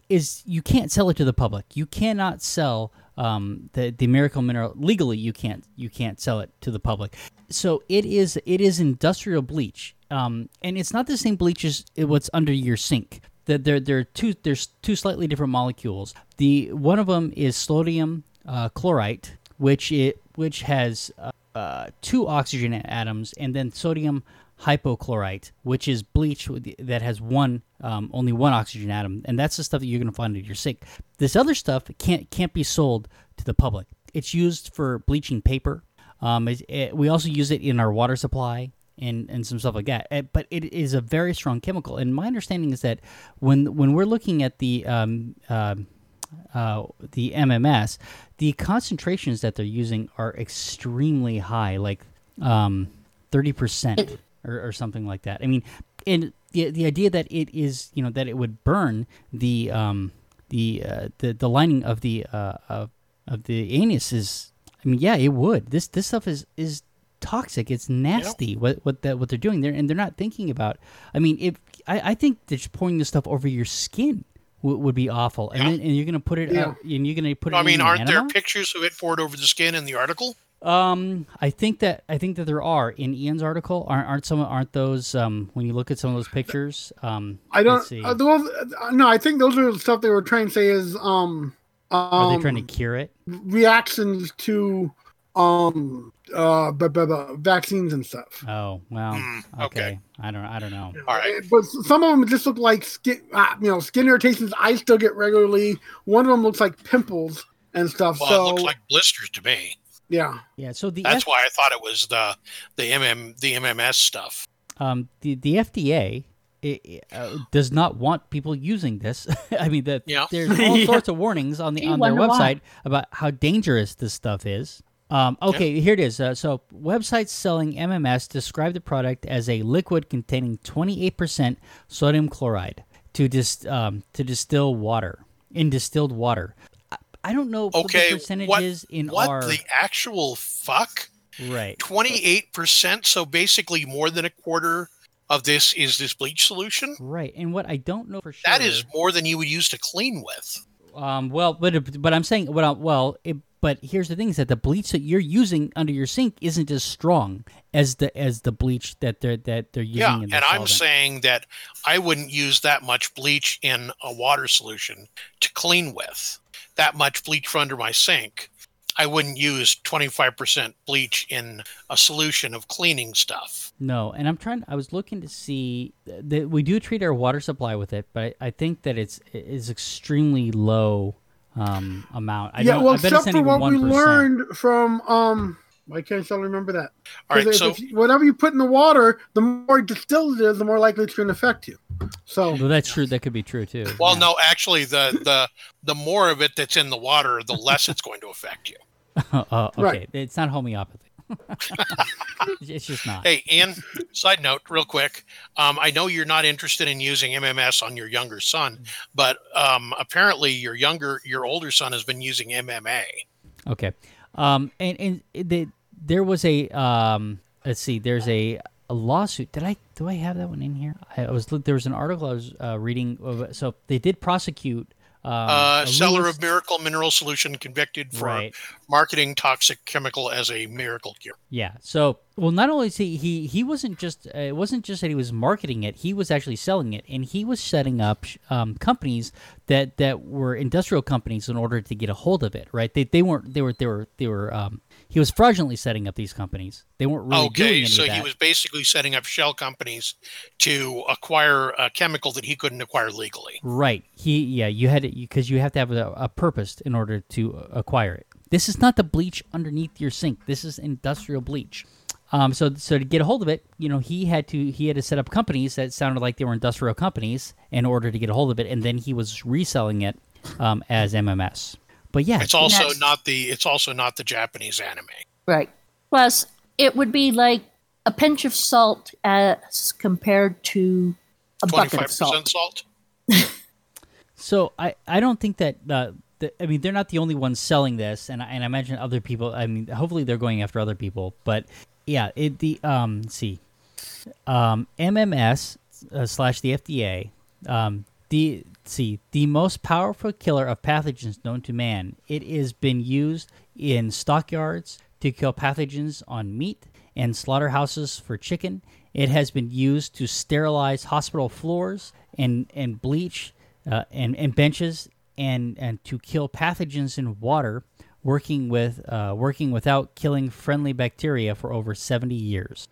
Speaker 1: is you can't sell it to the public. You cannot sell um, the the miracle mineral legally. You can't you can't sell it to the public. So it is it is industrial bleach, um, and it's not the same bleach as what's under your sink. That there there are two there's two slightly different molecules. The one of them is sodium uh, chlorite, which it which has uh, uh, two oxygen atoms, and then sodium hypochlorite, which is bleach that has one um, only one oxygen atom, and that's the stuff that you're going to find in your sink. This other stuff can't can't be sold to the public. It's used for bleaching paper. Um, it, it- we also use it in our water supply and, and some stuff like that. Uh, But it is a very strong chemical, and my understanding is that when when we're looking at the um, um uh, the MMS, the concentrations that they're using are extremely high, like um, 30% or, or something like that. I mean, and the, the idea that it is, you know, that it would burn the um, the, uh, the the lining of the uh, of, of the anus is, I mean, yeah, it would. This this stuff is is toxic. It's nasty. What what that what they're doing there, and they're not thinking about. I mean, if I, I think that just pouring this stuff over your skin would, would be awful, and
Speaker 2: Yeah.
Speaker 1: then, and you're gonna put it,
Speaker 3: Yeah.
Speaker 1: uh, and you're gonna put it.
Speaker 2: I mean,
Speaker 1: an
Speaker 2: aren't there pictures of it poured over the skin in the article?
Speaker 1: Um, I think that I think that there are in Ian's article. Aren't aren't some aren't those um when you look at some of those pictures? Um,
Speaker 3: I don't.
Speaker 1: see.
Speaker 3: Uh, the ones, uh, no, I think those are the stuff they were trying to say is um,
Speaker 1: are
Speaker 3: um
Speaker 1: they trying to cure it?
Speaker 3: reactions to um uh b- b- b- vaccines and stuff.
Speaker 1: Oh well,
Speaker 2: Mm,
Speaker 1: okay.
Speaker 2: okay.
Speaker 1: I don't I don't know.
Speaker 2: All right.
Speaker 3: Uh, But some of them just look like skin, uh, you know, skin irritations. I still get regularly. One of them looks like pimples and stuff.
Speaker 2: Well,
Speaker 3: so
Speaker 2: it looks like blisters to me.
Speaker 3: Yeah,
Speaker 1: Yeah. So the
Speaker 2: That's
Speaker 1: F-
Speaker 2: why I thought it was the the MM the MMS stuff.
Speaker 1: um the the FDA. It, it, uh, does not want people using this. I mean, that
Speaker 2: Yeah.
Speaker 1: there's all
Speaker 4: Yeah.
Speaker 1: sorts of warnings on the
Speaker 4: You
Speaker 1: on their
Speaker 4: wonder why.
Speaker 1: website about how dangerous this stuff is. Um, okay, here it is. Uh, so, websites selling MMS describe the product as a liquid containing 28% sodium chlorite to dis, um, to distill water in distilled water. I, don't know what
Speaker 2: Okay,
Speaker 1: the percentage
Speaker 2: what
Speaker 1: is in
Speaker 2: what
Speaker 1: our
Speaker 2: the actual fuck?
Speaker 1: right.
Speaker 2: Twenty eight percent. So basically, more than a quarter of this is this bleach solution.
Speaker 1: Right, and what I don't know for sure
Speaker 2: That is more than you would use to clean with.
Speaker 1: Um, well, but but I'm saying, what I, well, it, but here's the thing: is that the bleach that you're using under your sink isn't as strong as the as the bleach that they're that they're using.
Speaker 2: Yeah,
Speaker 1: in
Speaker 2: and
Speaker 1: the
Speaker 2: I'm saying that I wouldn't use that much bleach in a water solution to clean with. That much bleach for under my sink. I wouldn't use 25% bleach in a solution of cleaning stuff.
Speaker 1: no, and I'm trying. I was looking to see that we do treat our water supply with it, but I, I think that it's it is extremely low um amount. I
Speaker 3: yeah.
Speaker 1: don't,
Speaker 3: Well,
Speaker 1: I
Speaker 3: except for
Speaker 1: even
Speaker 3: what we learned from um Why can't I still remember that?
Speaker 2: All right,
Speaker 3: 'Cause if-
Speaker 2: so
Speaker 3: if you- whatever you put in the water, the more distilled it is, the more likely it's going to affect you. So
Speaker 1: Well, that's true. That could be true too.
Speaker 2: well, no, actually, the the the more of it that's in the water, the less it's going to affect you.
Speaker 1: uh, okay,
Speaker 3: Right.
Speaker 1: it's not homeopathy. it's just not.
Speaker 2: Hey, Ian. Side note, real quick. Um, I know you're not interested in using MMS on your younger son, but um, apparently your younger, your older son has been using MMA.
Speaker 1: Okay. Um, and and the, there was a um, let's see, there's a, a lawsuit. Did I do I have that one in here? I was there was an article I was uh, reading. Of, so they did prosecute. Um,
Speaker 2: Uh,
Speaker 1: a
Speaker 2: seller of Miracle Mineral Solution convicted for
Speaker 1: Right.
Speaker 2: marketing toxic chemical as a miracle cure.
Speaker 1: Yeah. So, well, not only is he he he wasn't just uh, it wasn't just that he was marketing it; he was actually selling it, and he was setting up um, companies that that were industrial companies in order to get a hold of it. Right? They they weren't they were they were they were um, he was fraudulently setting up these companies. They weren't really doing
Speaker 2: okay, so he was basically setting up shell companies to acquire a chemical that he couldn't acquire legally.
Speaker 1: Right. He yeah, you had it because you have to have a, a purpose in order to acquire it. This is not the bleach underneath your sink. This is industrial bleach. Um, so so to get a hold of it, you know, he had to he had to set up companies that sounded like they were industrial companies in order to get a hold of it, and then he was reselling it um, as MMS. But yeah,
Speaker 2: It's also
Speaker 4: Yes.
Speaker 2: not the it's also not the Japanese anime.
Speaker 4: Right. Plus, it would be like a pinch of salt as compared to a
Speaker 2: Twenty
Speaker 4: bucket
Speaker 2: five
Speaker 4: of salt.
Speaker 2: percent salt.
Speaker 1: So I, I don't think that uh, the, I mean they're not the only ones selling this, and I, and I imagine other people. I mean, hopefully they're going after other people, but yeah, it the um let's see, um MMS uh, slash the FDA um the let's see the most powerful killer of pathogens known to man. It has been used in stockyards to kill pathogens on meat and slaughterhouses for chicken. It has been used to sterilize hospital floors and and bleach uh, and and benches and and to kill pathogens in water. Working with uh, working without killing friendly bacteria for over seventy years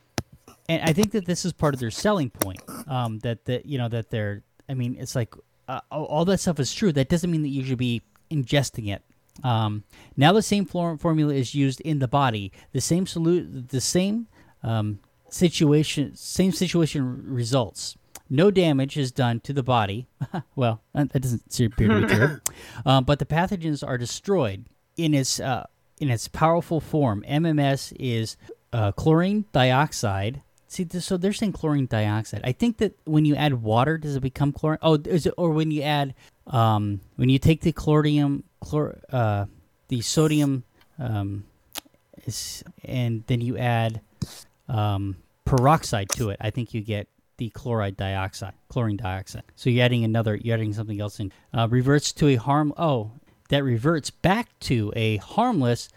Speaker 1: and I think that this is part of their selling point. Um, that that you know that they're. I mean, it's like uh, all that stuff is true. That doesn't mean that you should be ingesting it. Um, now the same formula is used in the body. The same solute. The same um, situation. Same situation results. No damage is done to the body. well, that doesn't seem appear to be true. Um, but the pathogens are destroyed in its uh, in its powerful form. MMS is uh, chlorine dioxide. See, so they're saying chlorine dioxide. I think that when you add water, does it become chlorine? Oh, is it, or when you add um, when you take the chlorium, chlor, uh, the sodium, um, is, and then you add um, peroxide to it, I think you get the chloride dioxide, chlorine dioxide. So you're adding another, you're adding something else in. Uh, reverts to a harm. Oh, that reverts back to a harmless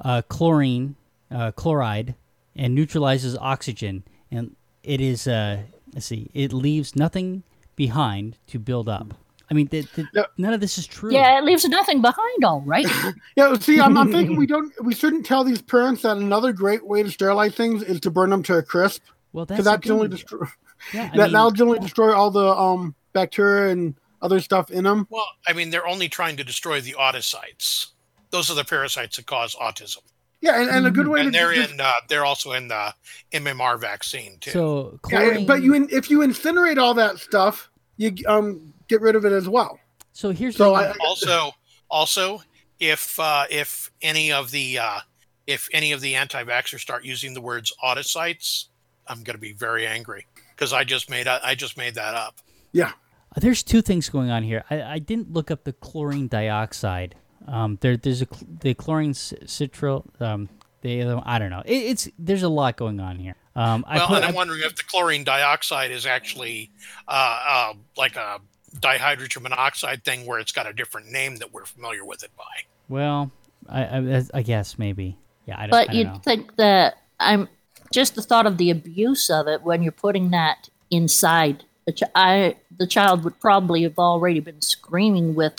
Speaker 1: uh, chlorine, uh, chloride, and neutralizes oxygen. And it is, uh, let's see, it leaves nothing behind to build up. I mean, th- th-
Speaker 3: Yeah.
Speaker 1: none of this is true.
Speaker 4: Yeah, it leaves nothing behind, all right.
Speaker 3: Yeah, see, I'm, I'm thinking we don't, we shouldn't tell these parents that another great way to sterilize things is to burn them to a crisp
Speaker 1: Well, that's
Speaker 3: because
Speaker 1: the
Speaker 3: that's only destroy
Speaker 1: Yeah, I
Speaker 3: that
Speaker 1: mean-
Speaker 3: that'll generally destroy all the um bacteria and other stuff in them.
Speaker 2: Well, I mean, they're only trying to destroy the autocytes. Those are the parasites that cause autism,
Speaker 3: Yeah, and, and a good way
Speaker 2: and
Speaker 3: to
Speaker 2: they're
Speaker 3: just-
Speaker 2: in. Uh, they're also in the MMR vaccine too.
Speaker 1: So
Speaker 3: yeah, but you in, if you incinerate all that stuff, you um get rid of it as well.
Speaker 1: so here's
Speaker 3: So
Speaker 1: the
Speaker 3: I,
Speaker 2: also, also, if uh, if any of the uh, if any of the anti-vaxxers start using the words autocytes, I'm going to be very angry because I just made I just made that up.
Speaker 3: yeah,
Speaker 1: There's two things going on here. I, I didn't look up the chlorine dioxide. Um, there, there's a the chlorine c- citral. Um, the other, one- I don't know. It, it's there's a lot going on here. Um, I
Speaker 2: Well,
Speaker 1: put,
Speaker 2: and I'm
Speaker 1: I-
Speaker 2: wondering if the chlorine dioxide is actually uh, uh, like a dihydrogen monoxide thing where it's got a different name that we're familiar with it by.
Speaker 1: well, I, I, I guess maybe. Yeah, I don't, know.
Speaker 4: But
Speaker 1: I don't
Speaker 4: you'd
Speaker 1: know.
Speaker 4: think that I'm just the thought of the abuse of it when you're putting that inside. The, ch- I, the child would probably have already been screaming with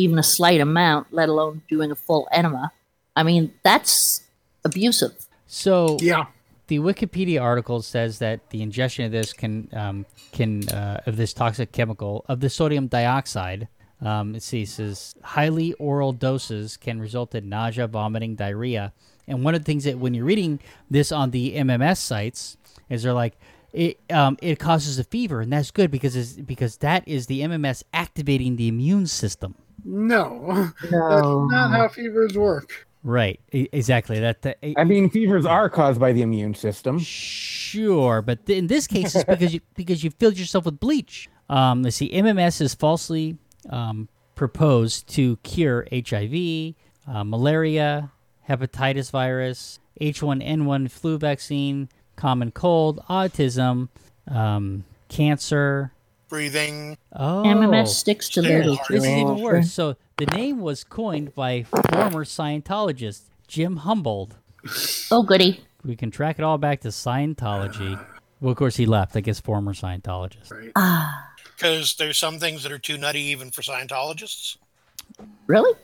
Speaker 4: even a slight amount, let alone doing a full enema. I mean, that's abusive.
Speaker 1: So
Speaker 3: yeah.
Speaker 1: the Wikipedia article says that the ingestion of this can um, can uh, of this toxic chemical of the sodium dioxide. Um, it see, says highly oral doses can result in nausea, vomiting, diarrhea, And one of the things that when you're reading this on the MMS sites is they're like it um, it causes a fever, and that's good because it's, because that is the MMS activating the immune system.
Speaker 3: No, that's not how fevers work.
Speaker 1: Right. E- exactly. That. that
Speaker 5: I mean, fevers are caused by the immune system.
Speaker 1: Sure, but th- in this case, it's because you because you filled yourself with bleach. Um, let's see. MMS is falsely um, proposed to cure HIV, uh, malaria, hepatitis virus, H1N1 flu vaccine, common cold, autism, um, cancer.
Speaker 2: Breathing.
Speaker 1: Oh,
Speaker 4: MMS sticks to
Speaker 2: Stay
Speaker 4: little
Speaker 2: hard.
Speaker 1: This is even worse. So the name was coined by former Scientologist Jim Humble.
Speaker 4: Oh, goody.
Speaker 1: We can track it all back to Scientology. Well, of course, he left. I guess former Scientologist.
Speaker 4: Ah,
Speaker 2: Because there's some things that are too nutty even for Scientologists.
Speaker 4: really?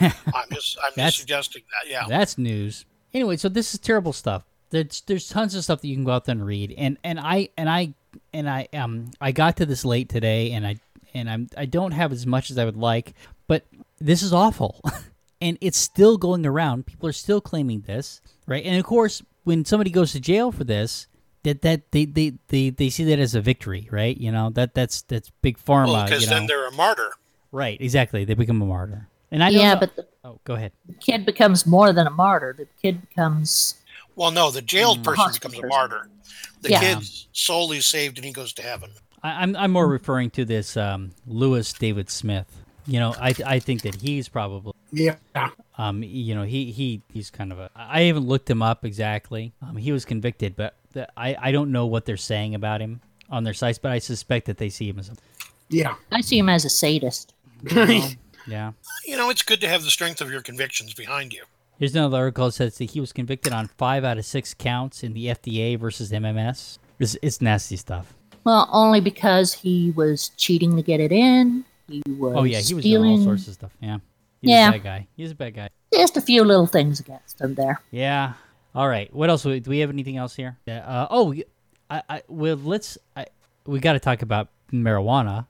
Speaker 2: I'm just I'm
Speaker 1: That's-
Speaker 2: just suggesting that. Yeah.
Speaker 1: That's news. Anyway, so this is terrible stuff. There's there's tons of stuff that you can go out there and read. And and I and I and I um I got to this late today and I and I'm I don't have as much as I would like, but this is awful. and it's still going around. People are still claiming this, right? And of course, when somebody goes to jail for this, that that they they, they, they see that as a victory, right? You know, that that's that's big pharma,
Speaker 2: Well, because
Speaker 1: you know.
Speaker 2: then they're a martyr.
Speaker 1: right, exactly. They become a martyr. And I don't
Speaker 4: Yeah,
Speaker 1: know-
Speaker 4: but the
Speaker 1: Oh, go ahead.
Speaker 4: kid becomes more than a martyr. The kid becomes.
Speaker 2: Well, no, the jailed person
Speaker 4: Hospital
Speaker 2: becomes a martyr. The
Speaker 4: Yeah.
Speaker 2: kid's soul is saved and he goes to heaven.
Speaker 1: I, I'm I'm more referring to this um, Louis David Smith. You know, I I think that he's probably
Speaker 3: Yeah.
Speaker 1: um you know he he he's kind of a I haven't looked him up exactly. Um, he was convicted, but the, I I don't know what they're saying about him on their sites, but I suspect that they see him as a
Speaker 3: Yeah.
Speaker 4: I see him as a sadist.
Speaker 1: yeah.
Speaker 2: You know, it's good to have the strength of your convictions behind you.
Speaker 1: Here's another article that says that he was convicted on five out of six counts in the FDA versus MMS. It's, it's nasty stuff.
Speaker 4: Well, only because he was cheating to get it in. He was.
Speaker 1: Oh yeah, he was doing all sorts of stuff. Yeah. He's
Speaker 4: Yeah.
Speaker 1: a bad guy. He's a bad guy.
Speaker 4: Just a few little things against him there.
Speaker 1: Yeah. All right. What else? Do we have anything else here? Yeah. Uh, oh, y- I, I, well, let's. I, we got to talk about marijuana.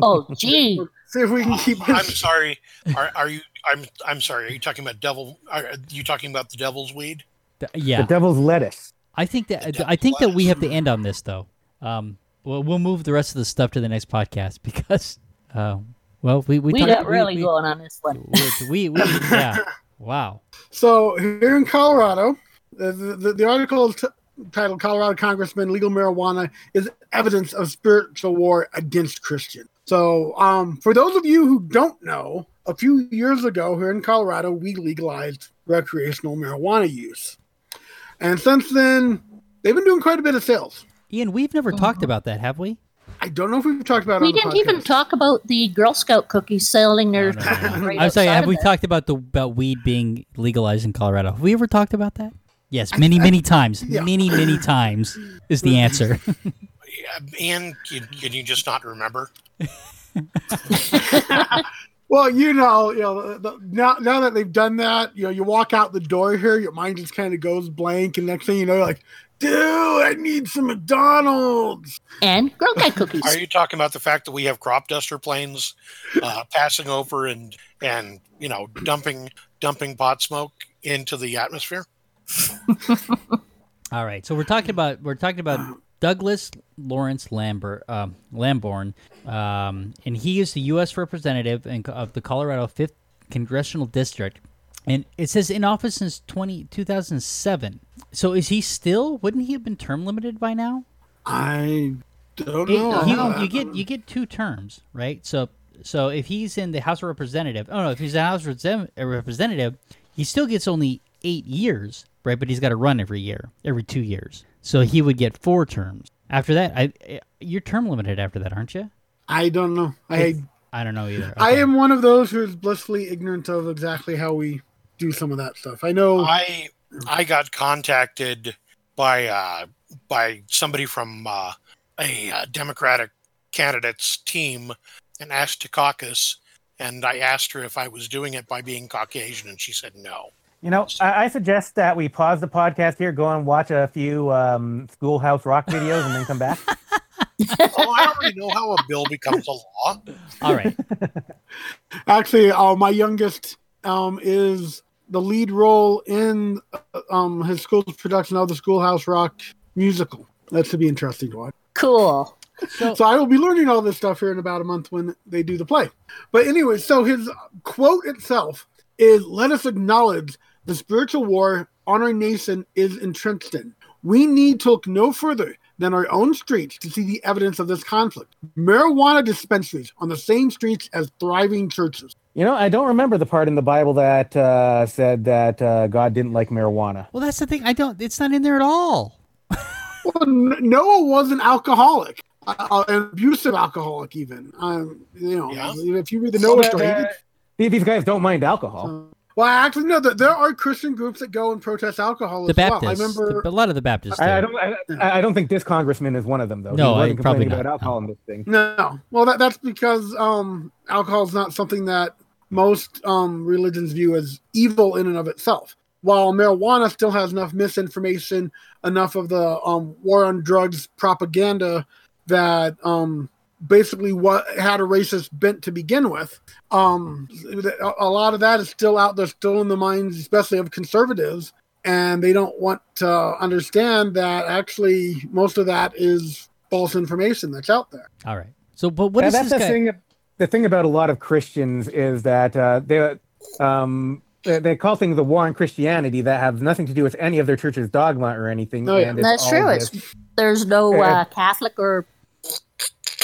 Speaker 4: Oh, gee.
Speaker 3: See if we can keep
Speaker 2: I'm sorry. Are, are you? I'm I'm sorry. Are you talking about devil? Are you talking about the devil's weed?
Speaker 1: Th- yeah.
Speaker 5: The devil's lettuce.
Speaker 1: I think that
Speaker 2: The
Speaker 1: I think that we have to end on this though. Um. Well, we'll move the rest of the stuff to the next podcast because. Uh, well, we we,
Speaker 4: We
Speaker 1: talked-
Speaker 4: got really
Speaker 1: we,
Speaker 4: going on this one.
Speaker 1: We, we, we yeah. Wow.
Speaker 3: So here in Colorado, the, the, the article t- titled "Colorado Congressman Legal Marijuana is Evidence of Spiritual War Against Christians." So, um, for those of you who don't know, a few years ago here in Colorado, we legalized recreational marijuana use, and since then, they've been doing quite a bit of sales.
Speaker 1: Ian, we've never uh-huh. talked about that, have we?
Speaker 3: I don't know if we've talked about it
Speaker 4: We
Speaker 3: on
Speaker 4: didn't even talk about the Girl Scout cookies selling their.
Speaker 1: No, no, no, no.
Speaker 4: right
Speaker 1: I'm sorry. Have we
Speaker 4: there.
Speaker 1: talked about the about weed being legalized in Colorado? Have we ever talked about that? Yes, many, many times.
Speaker 3: Yeah.
Speaker 1: Many, many times is the answer.
Speaker 2: Yeah, Ian, can, can you just not remember?
Speaker 3: Well, you know, you know, the, the, now now that they've done that, you know, you walk out the door here, your mind just kind of goes blank, and next thing you know, you're like, dude, I need some McDonald's.
Speaker 4: And Girl Guide cookies.
Speaker 2: Are you talking about the fact that we have crop duster planes uh, passing over and and you know dumping dumping pot smoke into the atmosphere?
Speaker 1: All right, so we're talking about we're talking about Douglas Lawrence Lambert um, Lamborn, um, and he is the U.S. representative in, of the Colorado Fifth Congressional District, and it says in office since 20, 2007. So is he still? Wouldn't he have been term limited by now?
Speaker 3: I don't
Speaker 1: It-
Speaker 3: know.
Speaker 1: he- you get you get two terms, right? So so if he's in the House of Representative, oh no, if he's a House Represent- Representative, he still gets only eight years, right? But he's got to run every year, every two years. So he would get four terms. After that, I eh, you're term limited after that, aren't you?
Speaker 3: I don't know. I
Speaker 1: I don't know either.
Speaker 3: I am one of those who is blissfully ignorant of exactly how we do some of that stuff. I know.
Speaker 2: I I got contacted by uh, by somebody from uh, a uh, Democratic candidate's team and asked to caucus, and I asked her if I was doing it by being Caucasian, and she said no.
Speaker 5: You know, I, I suggest that we pause the podcast here, go and watch a few um, Schoolhouse Rock videos, and then come back.
Speaker 2: oh, I already know how a bill becomes a law.
Speaker 1: All right.
Speaker 3: Actually, uh, my youngest um, is the lead role in uh, um, his school's production of the Schoolhouse Rock musical. That should be interesting to watch.
Speaker 4: Cool.
Speaker 3: So I will be learning all this stuff here in about a month when they do the play. But anyway, so his quote itself is let us acknowledge the spiritual war on our nation is entrenched in. We need to look no further than our own streets to see the evidence of this conflict. Marijuana dispensaries on the same streets as thriving churches.
Speaker 5: You know, I don't remember the part in the Bible that uh, said that uh, God didn't like marijuana.
Speaker 1: Well, that's the thing. I don't. It's not in there at all.
Speaker 3: Well, N- Noah was an alcoholic, uh, an abusive alcoholic, even. Um, you know,
Speaker 2: Yeah.
Speaker 3: if you read the Noah story, he did-
Speaker 5: These these guys don't mind alcohol.
Speaker 3: Well, actually, no. th- There are Christian groups that go and protest alcohol
Speaker 1: The
Speaker 3: as well. I remember.
Speaker 1: a lot of the Baptists.
Speaker 5: I, I
Speaker 1: do.
Speaker 5: don't. I, I don't think this congressman is one of them, though.
Speaker 1: No,
Speaker 5: he wasn't
Speaker 1: probably
Speaker 5: complaining
Speaker 1: not,
Speaker 5: about alcohol
Speaker 1: no.
Speaker 5: in this thing.
Speaker 3: No, well, that, that's because um, alcohol is not something that most um, religions view as evil in and of itself. While marijuana still has enough misinformation, enough of the um, war on drugs propaganda that um, basically what had a racist bent to begin with. Um, a a lot of that is still out there, still in the minds, especially of conservatives, and they don't want to understand that actually most of that is false information that's out there.
Speaker 1: All right. So, but what
Speaker 5: Yeah,
Speaker 1: is
Speaker 5: that's
Speaker 1: this
Speaker 5: the
Speaker 1: guy?
Speaker 5: thing. The thing about a lot of Christians is that uh, they um, they they call things the war on Christianity that have nothing to do with any of their church's dogma or anything.
Speaker 3: Oh, yeah.
Speaker 5: and
Speaker 4: That's
Speaker 5: all
Speaker 4: true.
Speaker 5: just-
Speaker 4: It's, there's no
Speaker 5: Uh,
Speaker 4: uh, Catholic or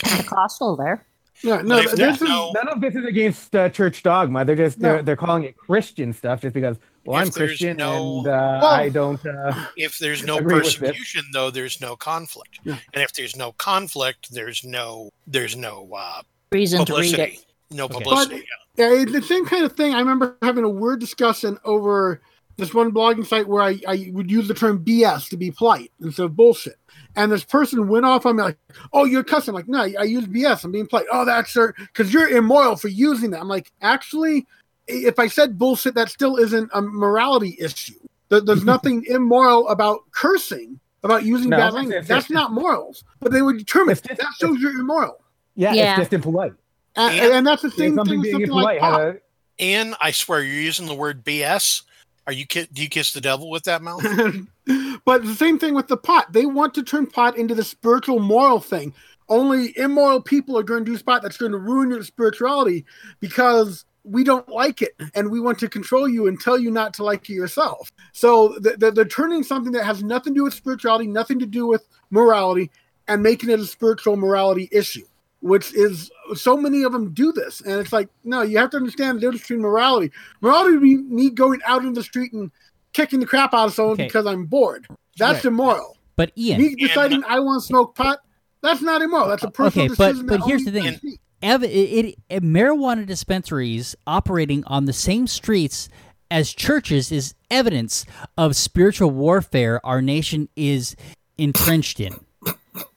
Speaker 4: Pentecostal there.
Speaker 3: Yeah, no, this is
Speaker 2: no-
Speaker 5: none of this is against uh, church dogma. They're just they're,
Speaker 3: No.
Speaker 5: they're calling it Christian stuff just because well
Speaker 2: If
Speaker 5: I'm Christian
Speaker 2: no-
Speaker 5: and uh,
Speaker 3: Well-
Speaker 5: I don't. Uh,
Speaker 2: If there's no
Speaker 5: Agree with this.
Speaker 2: persecution, though, there's no conflict.
Speaker 3: Yeah.
Speaker 2: And if there's no conflict, there's no there's no uh,
Speaker 4: Reason to read
Speaker 2: publicity.
Speaker 4: it.
Speaker 2: No
Speaker 1: Okay.
Speaker 2: publicity.
Speaker 3: yeah, it's the same kind of thing. I remember having a word discussion over this one blogging site where I, I would use the term BS to be polite instead of bullshit. And this person went off on me like, "Oh, you're cussing." I'm like, no, I use BS. I'm being polite. Oh, that's because you're immoral for using that. I'm like, actually, if I said bullshit, that still isn't a morality issue. There- There's nothing immoral about cursing, about using
Speaker 5: No,
Speaker 3: bad
Speaker 5: it's-
Speaker 3: language.
Speaker 5: it's-
Speaker 3: That's not morals. But they would determine
Speaker 5: It's just-
Speaker 3: that shows you're immoral.
Speaker 5: yeah,
Speaker 4: Yeah.
Speaker 5: it's just impolite.
Speaker 3: And,
Speaker 2: And-
Speaker 3: and that's the same thing
Speaker 5: something
Speaker 3: with
Speaker 5: being
Speaker 3: something like
Speaker 5: impolite.
Speaker 3: pot.
Speaker 5: had a-
Speaker 2: And I swear, you're using the word BS. Are you do you kiss the devil with that mouth?
Speaker 3: but the same thing with the pot. They want to turn pot into the spiritual moral thing. Only immoral people are going to do pot that's going to ruin your spirituality because we don't like it and we want to control you and tell you not to like yourself. So th- th- they're turning something that has nothing to do with spirituality, nothing to do with morality, and making it a spiritual morality issue. Which is so many of them do this, and it's like no, you have to understand the difference between morality. Morality would be me going out in the street and kicking the crap out of someone
Speaker 1: Okay.
Speaker 3: because I'm bored. That's
Speaker 1: Right.
Speaker 3: immoral.
Speaker 1: But Ian,
Speaker 3: Me deciding I want to smoke pot, that's not immoral. That's a personal
Speaker 1: Okay, but-
Speaker 3: decision.
Speaker 1: but
Speaker 3: that
Speaker 1: here's the thing.
Speaker 3: fits
Speaker 1: ev- it, it, marijuana dispensaries operating on the same streets as churches is evidence of spiritual warfare our nation is entrenched in.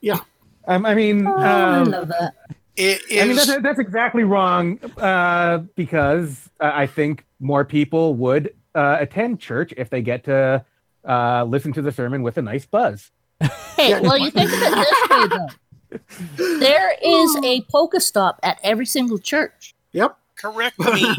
Speaker 3: Yeah.
Speaker 5: Um, I mean,
Speaker 4: Oh, I
Speaker 5: um,
Speaker 4: love that.
Speaker 2: It is.
Speaker 5: I mean that's, that's exactly wrong uh, because uh, I think more people would uh, attend church if they get to uh, listen to the sermon with a nice buzz.
Speaker 4: Hey, well, you think of it this way, though. There is a Pokestop at every single church.
Speaker 3: Yep.
Speaker 2: correct me.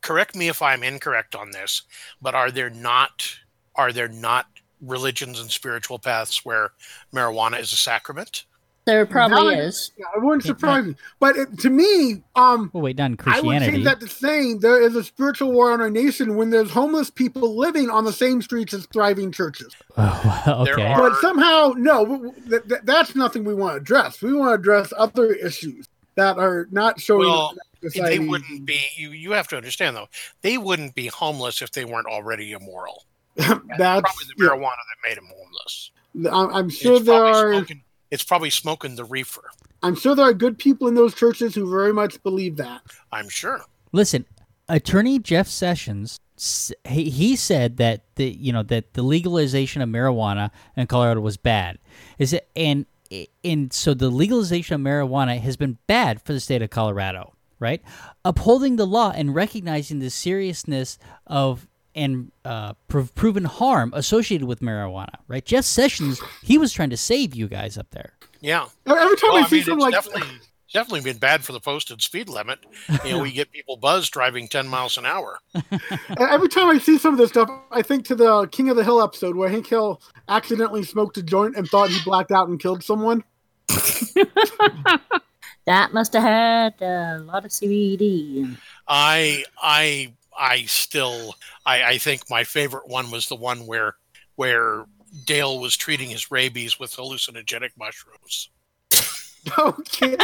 Speaker 2: correct me if I'm incorrect on this, but are there not are there not religions and spiritual paths where marijuana is a sacrament?
Speaker 4: There probably
Speaker 3: Now-
Speaker 4: is.
Speaker 3: Yeah, it wouldn't surprise me. But it, to me, um,
Speaker 1: Well, wait, not in
Speaker 3: I would
Speaker 1: Christianity.
Speaker 3: change that to saying there is a spiritual war on our nation when there's homeless people living on the same streets as thriving churches.
Speaker 1: Oh,
Speaker 2: There
Speaker 1: okay.
Speaker 2: are-
Speaker 3: But somehow, no, w- w- th- th- that's nothing we want to address. We want to address other issues that are not showing.
Speaker 2: Well,
Speaker 3: that
Speaker 2: They wouldn't be. You you have to understand though. They wouldn't be homeless if they weren't already immoral.
Speaker 3: that's
Speaker 2: Probably the
Speaker 3: yeah.
Speaker 2: marijuana that made them homeless.
Speaker 3: I'm, I'm sure
Speaker 2: It's
Speaker 3: there are.
Speaker 2: smoking. It's probably smoking the reefer.
Speaker 3: I'm sure there are good people in those churches who very much believe that.
Speaker 2: I'm sure.
Speaker 1: Listen, Attorney Jeff Sessions, he, he said that the you know that the legalization of marijuana in Colorado was bad. Is it and and so the legalization of marijuana has been bad for the state of Colorado, right? Upholding the law and recognizing the seriousness of and uh, prov- proven harm associated with marijuana, right? Jeff Sessions, he was trying to save you guys up there.
Speaker 2: Yeah.
Speaker 3: Every time
Speaker 2: Well,
Speaker 3: I
Speaker 2: I
Speaker 3: see
Speaker 2: mean,
Speaker 3: something like
Speaker 2: definitely definitely been bad for the posted speed limit. You know, we get people buzzed driving 10 miles an hour.
Speaker 3: Every time I see some of this stuff, I think to the King of the Hill episode where Hank Hill accidentally smoked a joint and thought he blacked out and killed someone.
Speaker 4: That must have had a lot of CBD.
Speaker 2: I I I still I, I think my favorite one was the one where where Dale was treating his rabies with hallucinogenic mushrooms.
Speaker 3: Okay.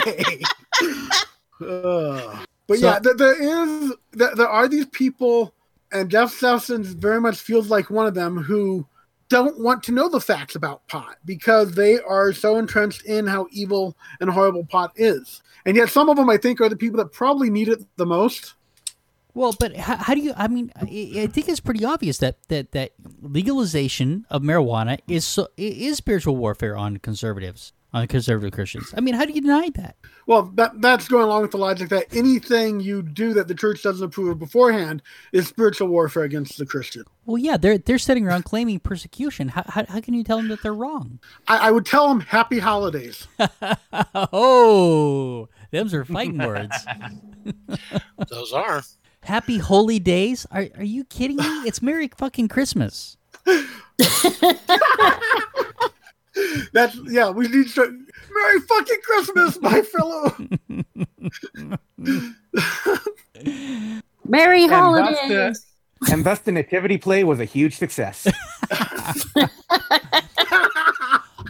Speaker 3: Ugh. but
Speaker 1: So-
Speaker 3: yeah, there, there is there, there are these people, and Jeff Sessions very much feels like one of them who don't want to know the facts about pot because they are so entrenched in how evil and horrible pot is. And yet, some of them I think are the people that probably need it the most.
Speaker 1: Well, but how, how do you? I mean, I, I think it's pretty obvious that that that legalization of marijuana is so is spiritual warfare on conservatives, on conservative Christians. I mean, how do you deny that?
Speaker 3: Well, that that's going along with the logic that anything you do that the church doesn't approve of beforehand is spiritual warfare against the Christian.
Speaker 1: Well, yeah, they're they're sitting around claiming persecution. How, how, how can you tell them that they're wrong?
Speaker 3: I, I would tell them happy holidays.
Speaker 1: oh, them's are fighting words.
Speaker 2: Those are.
Speaker 1: Happy holy days? Are are you kidding me? It's Merry fucking Christmas.
Speaker 3: That's yeah. We need to Merry fucking Christmas, my fellow.
Speaker 4: Merry
Speaker 5: And thus
Speaker 4: holidays.
Speaker 5: the, and thus the nativity play was a huge success.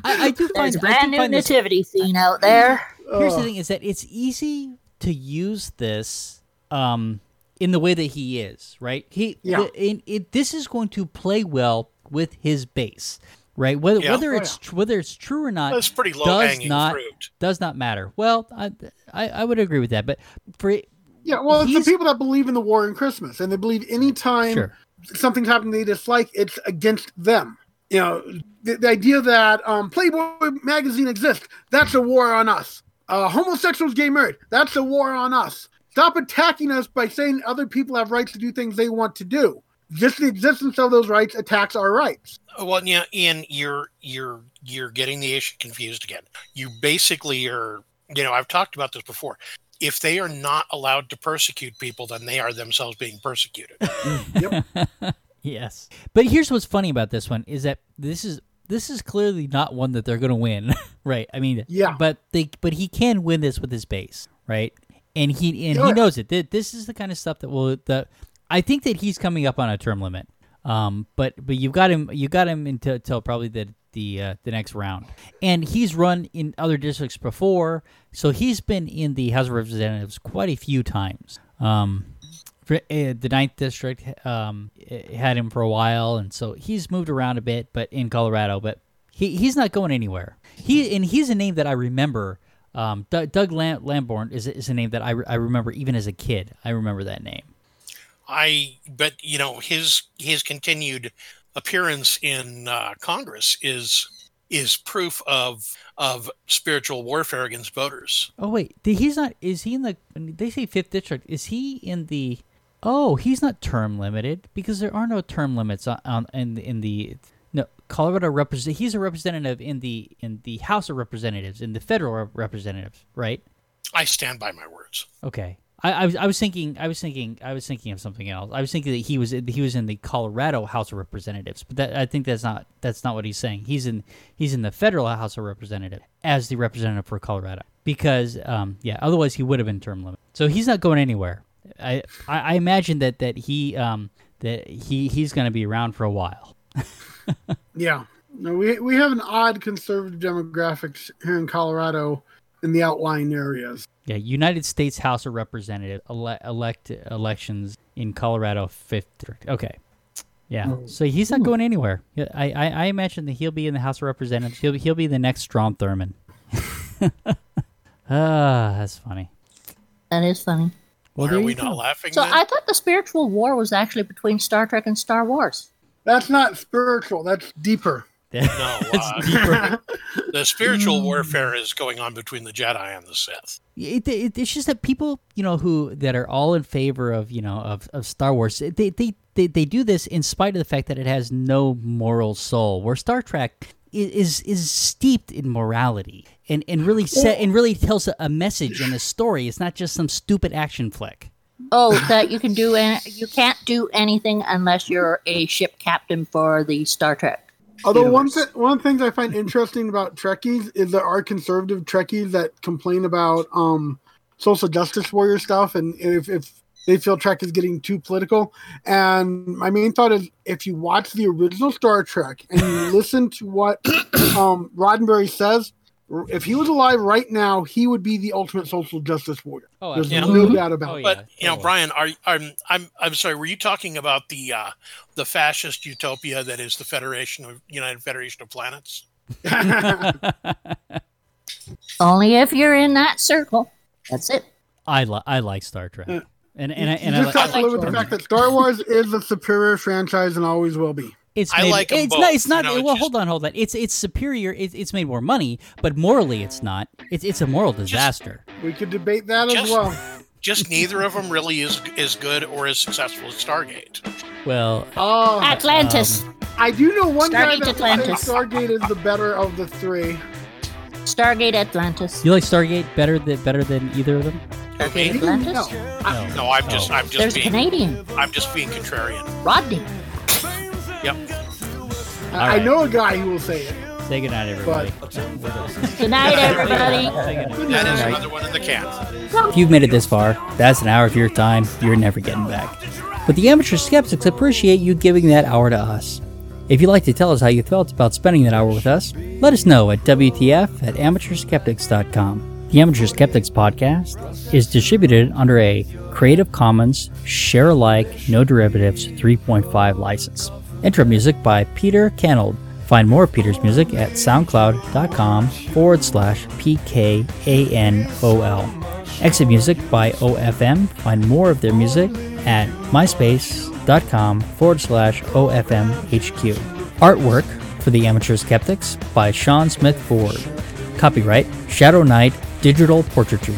Speaker 1: I, I do find
Speaker 4: There's a
Speaker 1: I
Speaker 4: brand
Speaker 1: do
Speaker 4: new
Speaker 1: find this
Speaker 4: nativity scene out there.
Speaker 1: Here's the thing: is that it's easy to use this um, in the way that he is, right? He,
Speaker 3: Yeah.
Speaker 1: the- in, it, this is going to play well with his base, right? Whether
Speaker 2: Yeah.
Speaker 1: whether
Speaker 3: Oh,
Speaker 1: it's tr- whether it's true or not
Speaker 2: That's pretty low
Speaker 1: does
Speaker 2: hanging
Speaker 1: not
Speaker 2: fruit.
Speaker 1: does not matter. Well, I, I I would agree with that, but for
Speaker 3: Yeah, well, it's the people that believe in the war and Christmas, and they believe anytime
Speaker 1: sure,
Speaker 3: something's happening they dislike, it's against them. You know, the, the idea that um, Playboy magazine exists, that's a war on us. Uh, homosexuals getting married, that's a war on us. Stop attacking us by saying other people have rights to do things they want to do. Just the existence of those rights attacks our rights.
Speaker 2: Well, yeah, Ian, you're you're you're getting the issue confused again. You basically are, you know, I've talked about this before. If they are not allowed to persecute people, then they are themselves being persecuted.
Speaker 1: yes. But here's what's funny about this one is that this is this is clearly not one that they're going to win, right? I mean,
Speaker 3: Yeah.
Speaker 1: But they but he can win this with his base, right? And he and
Speaker 3: Oh,
Speaker 1: he knows it. This is the kind of stuff that will that I think that he's coming up on a term limit. Um, but but you've got him you got him until, until probably the the uh, the next round, and he's run in other districts before, so he's been in the House of Representatives quite a few times. Um, for, uh, the ninth district um, had him for a while, and so he's moved around a bit, but in Colorado, but he he's not going anywhere. He and he's a name that I remember. Um, Doug, Doug Lam- Lamborn is is a name that I, re- I remember even as a kid. I remember that name.
Speaker 2: I but you know his his continued appearance in uh, Congress is is proof of of spiritual warfare against voters.
Speaker 1: Oh wait, he's not. Is he in the? They say fifth district. Is he in the? Oh, he's not term limited because there are no term limits on, on in in the. Colorado represent. He's a representative in the in the House of Representatives in the federal representatives, right?
Speaker 2: I stand by my words.
Speaker 1: Okay. I, I was I was thinking I was thinking I was thinking of something else. I was thinking that he was he was in the Colorado House of Representatives, but that I think that's not that's not what he's saying. He's in he's in the federal House of Representatives as the representative for Colorado because um yeah otherwise he would have been term limit. So he's not going anywhere. I I, I imagine that that he um that he he's going to be around for a while.
Speaker 3: Yeah. No, we we have an odd conservative demographics here in Colorado in the outlying areas.
Speaker 1: Yeah, United States House of Representative ele- elect elections in Colorado fifth district. Okay, yeah. So he's not going anywhere. I, I I imagine that he'll be in the House of Representatives. He'll be, he'll be the next Strom Thurmond. ah, that's funny.
Speaker 4: That is funny.
Speaker 1: Well,
Speaker 2: Why are we
Speaker 1: go.
Speaker 2: not laughing?
Speaker 4: So
Speaker 2: then?
Speaker 4: I thought the spiritual war was actually between Star Trek and Star Wars.
Speaker 3: That's not spiritual. That's deeper.
Speaker 2: no, uh, the spiritual warfare is going on between the Jedi and the Sith.
Speaker 1: It, it, it's just that people, you know, who that are all in favor of, you know, of, of Star Wars, they, they, they, they do this in spite of the fact that it has no moral soul. Where Star Trek is is steeped in morality and and really set and really tells a, a message and a story. It's not just some stupid action flick.
Speaker 4: Oh, that you can do any, you can't do anything unless you're a ship captain for the Star Trek.
Speaker 3: Although one th- one of the things I find interesting about Trekkies is there are conservative Trekkies that complain about um, social justice warrior stuff, and if, if they feel Trek is getting too political. And my main thought is if you watch the original Star Trek and you listen to what um, Roddenberry says, if he was alive right now, he would be the ultimate social justice warrior.
Speaker 1: Oh,
Speaker 3: There's
Speaker 2: absolutely.
Speaker 3: no doubt about
Speaker 1: Oh,
Speaker 3: it.
Speaker 1: yeah.
Speaker 2: But you know. Brian, are I'm I'm I'm sorry. Were you talking about the uh, the fascist utopia that is the Federation of United Federation of Planets?
Speaker 4: Only if you're in that circle. That's it.
Speaker 1: I li- I like Star Trek,
Speaker 3: Yeah.
Speaker 1: and and I,
Speaker 3: you
Speaker 1: and I,
Speaker 3: just
Speaker 1: li-
Speaker 3: have to live with the fact that Star Wars is the superior franchise and always will be.
Speaker 1: It's
Speaker 2: I
Speaker 1: made,
Speaker 2: like 'em
Speaker 1: it's
Speaker 2: both,
Speaker 1: not it's not
Speaker 2: you know, it's
Speaker 1: well
Speaker 2: just-
Speaker 1: hold on hold on it's it's superior it's, it's made more money but morally it's not it's it's a moral disaster
Speaker 3: We could debate that as
Speaker 2: Just-
Speaker 3: well.
Speaker 2: Just neither of them really is is good or as successful as Stargate.
Speaker 1: well
Speaker 3: Oh,
Speaker 4: Atlantis.
Speaker 3: Um, I do know one guy
Speaker 4: Stargate
Speaker 3: that
Speaker 4: Atlantis.
Speaker 3: Stargate is the better of the three.
Speaker 4: Stargate Atlantis.
Speaker 1: you like Stargate better than better than either of them
Speaker 4: Stargate Atlantis.
Speaker 3: No.
Speaker 1: no
Speaker 2: No, I'm just
Speaker 1: Oh.
Speaker 2: I'm just
Speaker 4: There's
Speaker 2: being
Speaker 4: Canadian.
Speaker 2: I'm just being contrarian.
Speaker 4: Rodney.
Speaker 2: Yep.
Speaker 3: I,
Speaker 1: All
Speaker 3: I know a guy who will say it.
Speaker 1: say goodnight everybody
Speaker 4: Good night, everybody.
Speaker 1: Say goodnight.
Speaker 2: That is another one in the can.
Speaker 1: If you've made it this far, that's an hour of your time you're never getting back. But the amateur skeptics appreciate you giving that hour to us. If you'd like to tell us how you felt about spending that hour with us, let us know at WTF at amateurskeptics.com. The Amateur Skeptics podcast is distributed under a Creative Commons Share Alike No Derivatives 3.5 license. Intro music by Peter Canold. Find more Peter's music at soundcloud.com forward slash PKANOL. Exit music by OFM. Find more of their music at myspace.com forward slash OFMHQ. Artwork for the Amateur Skeptics by Sean Smith Ford. Copyright Shadow Knight Digital Portraiture.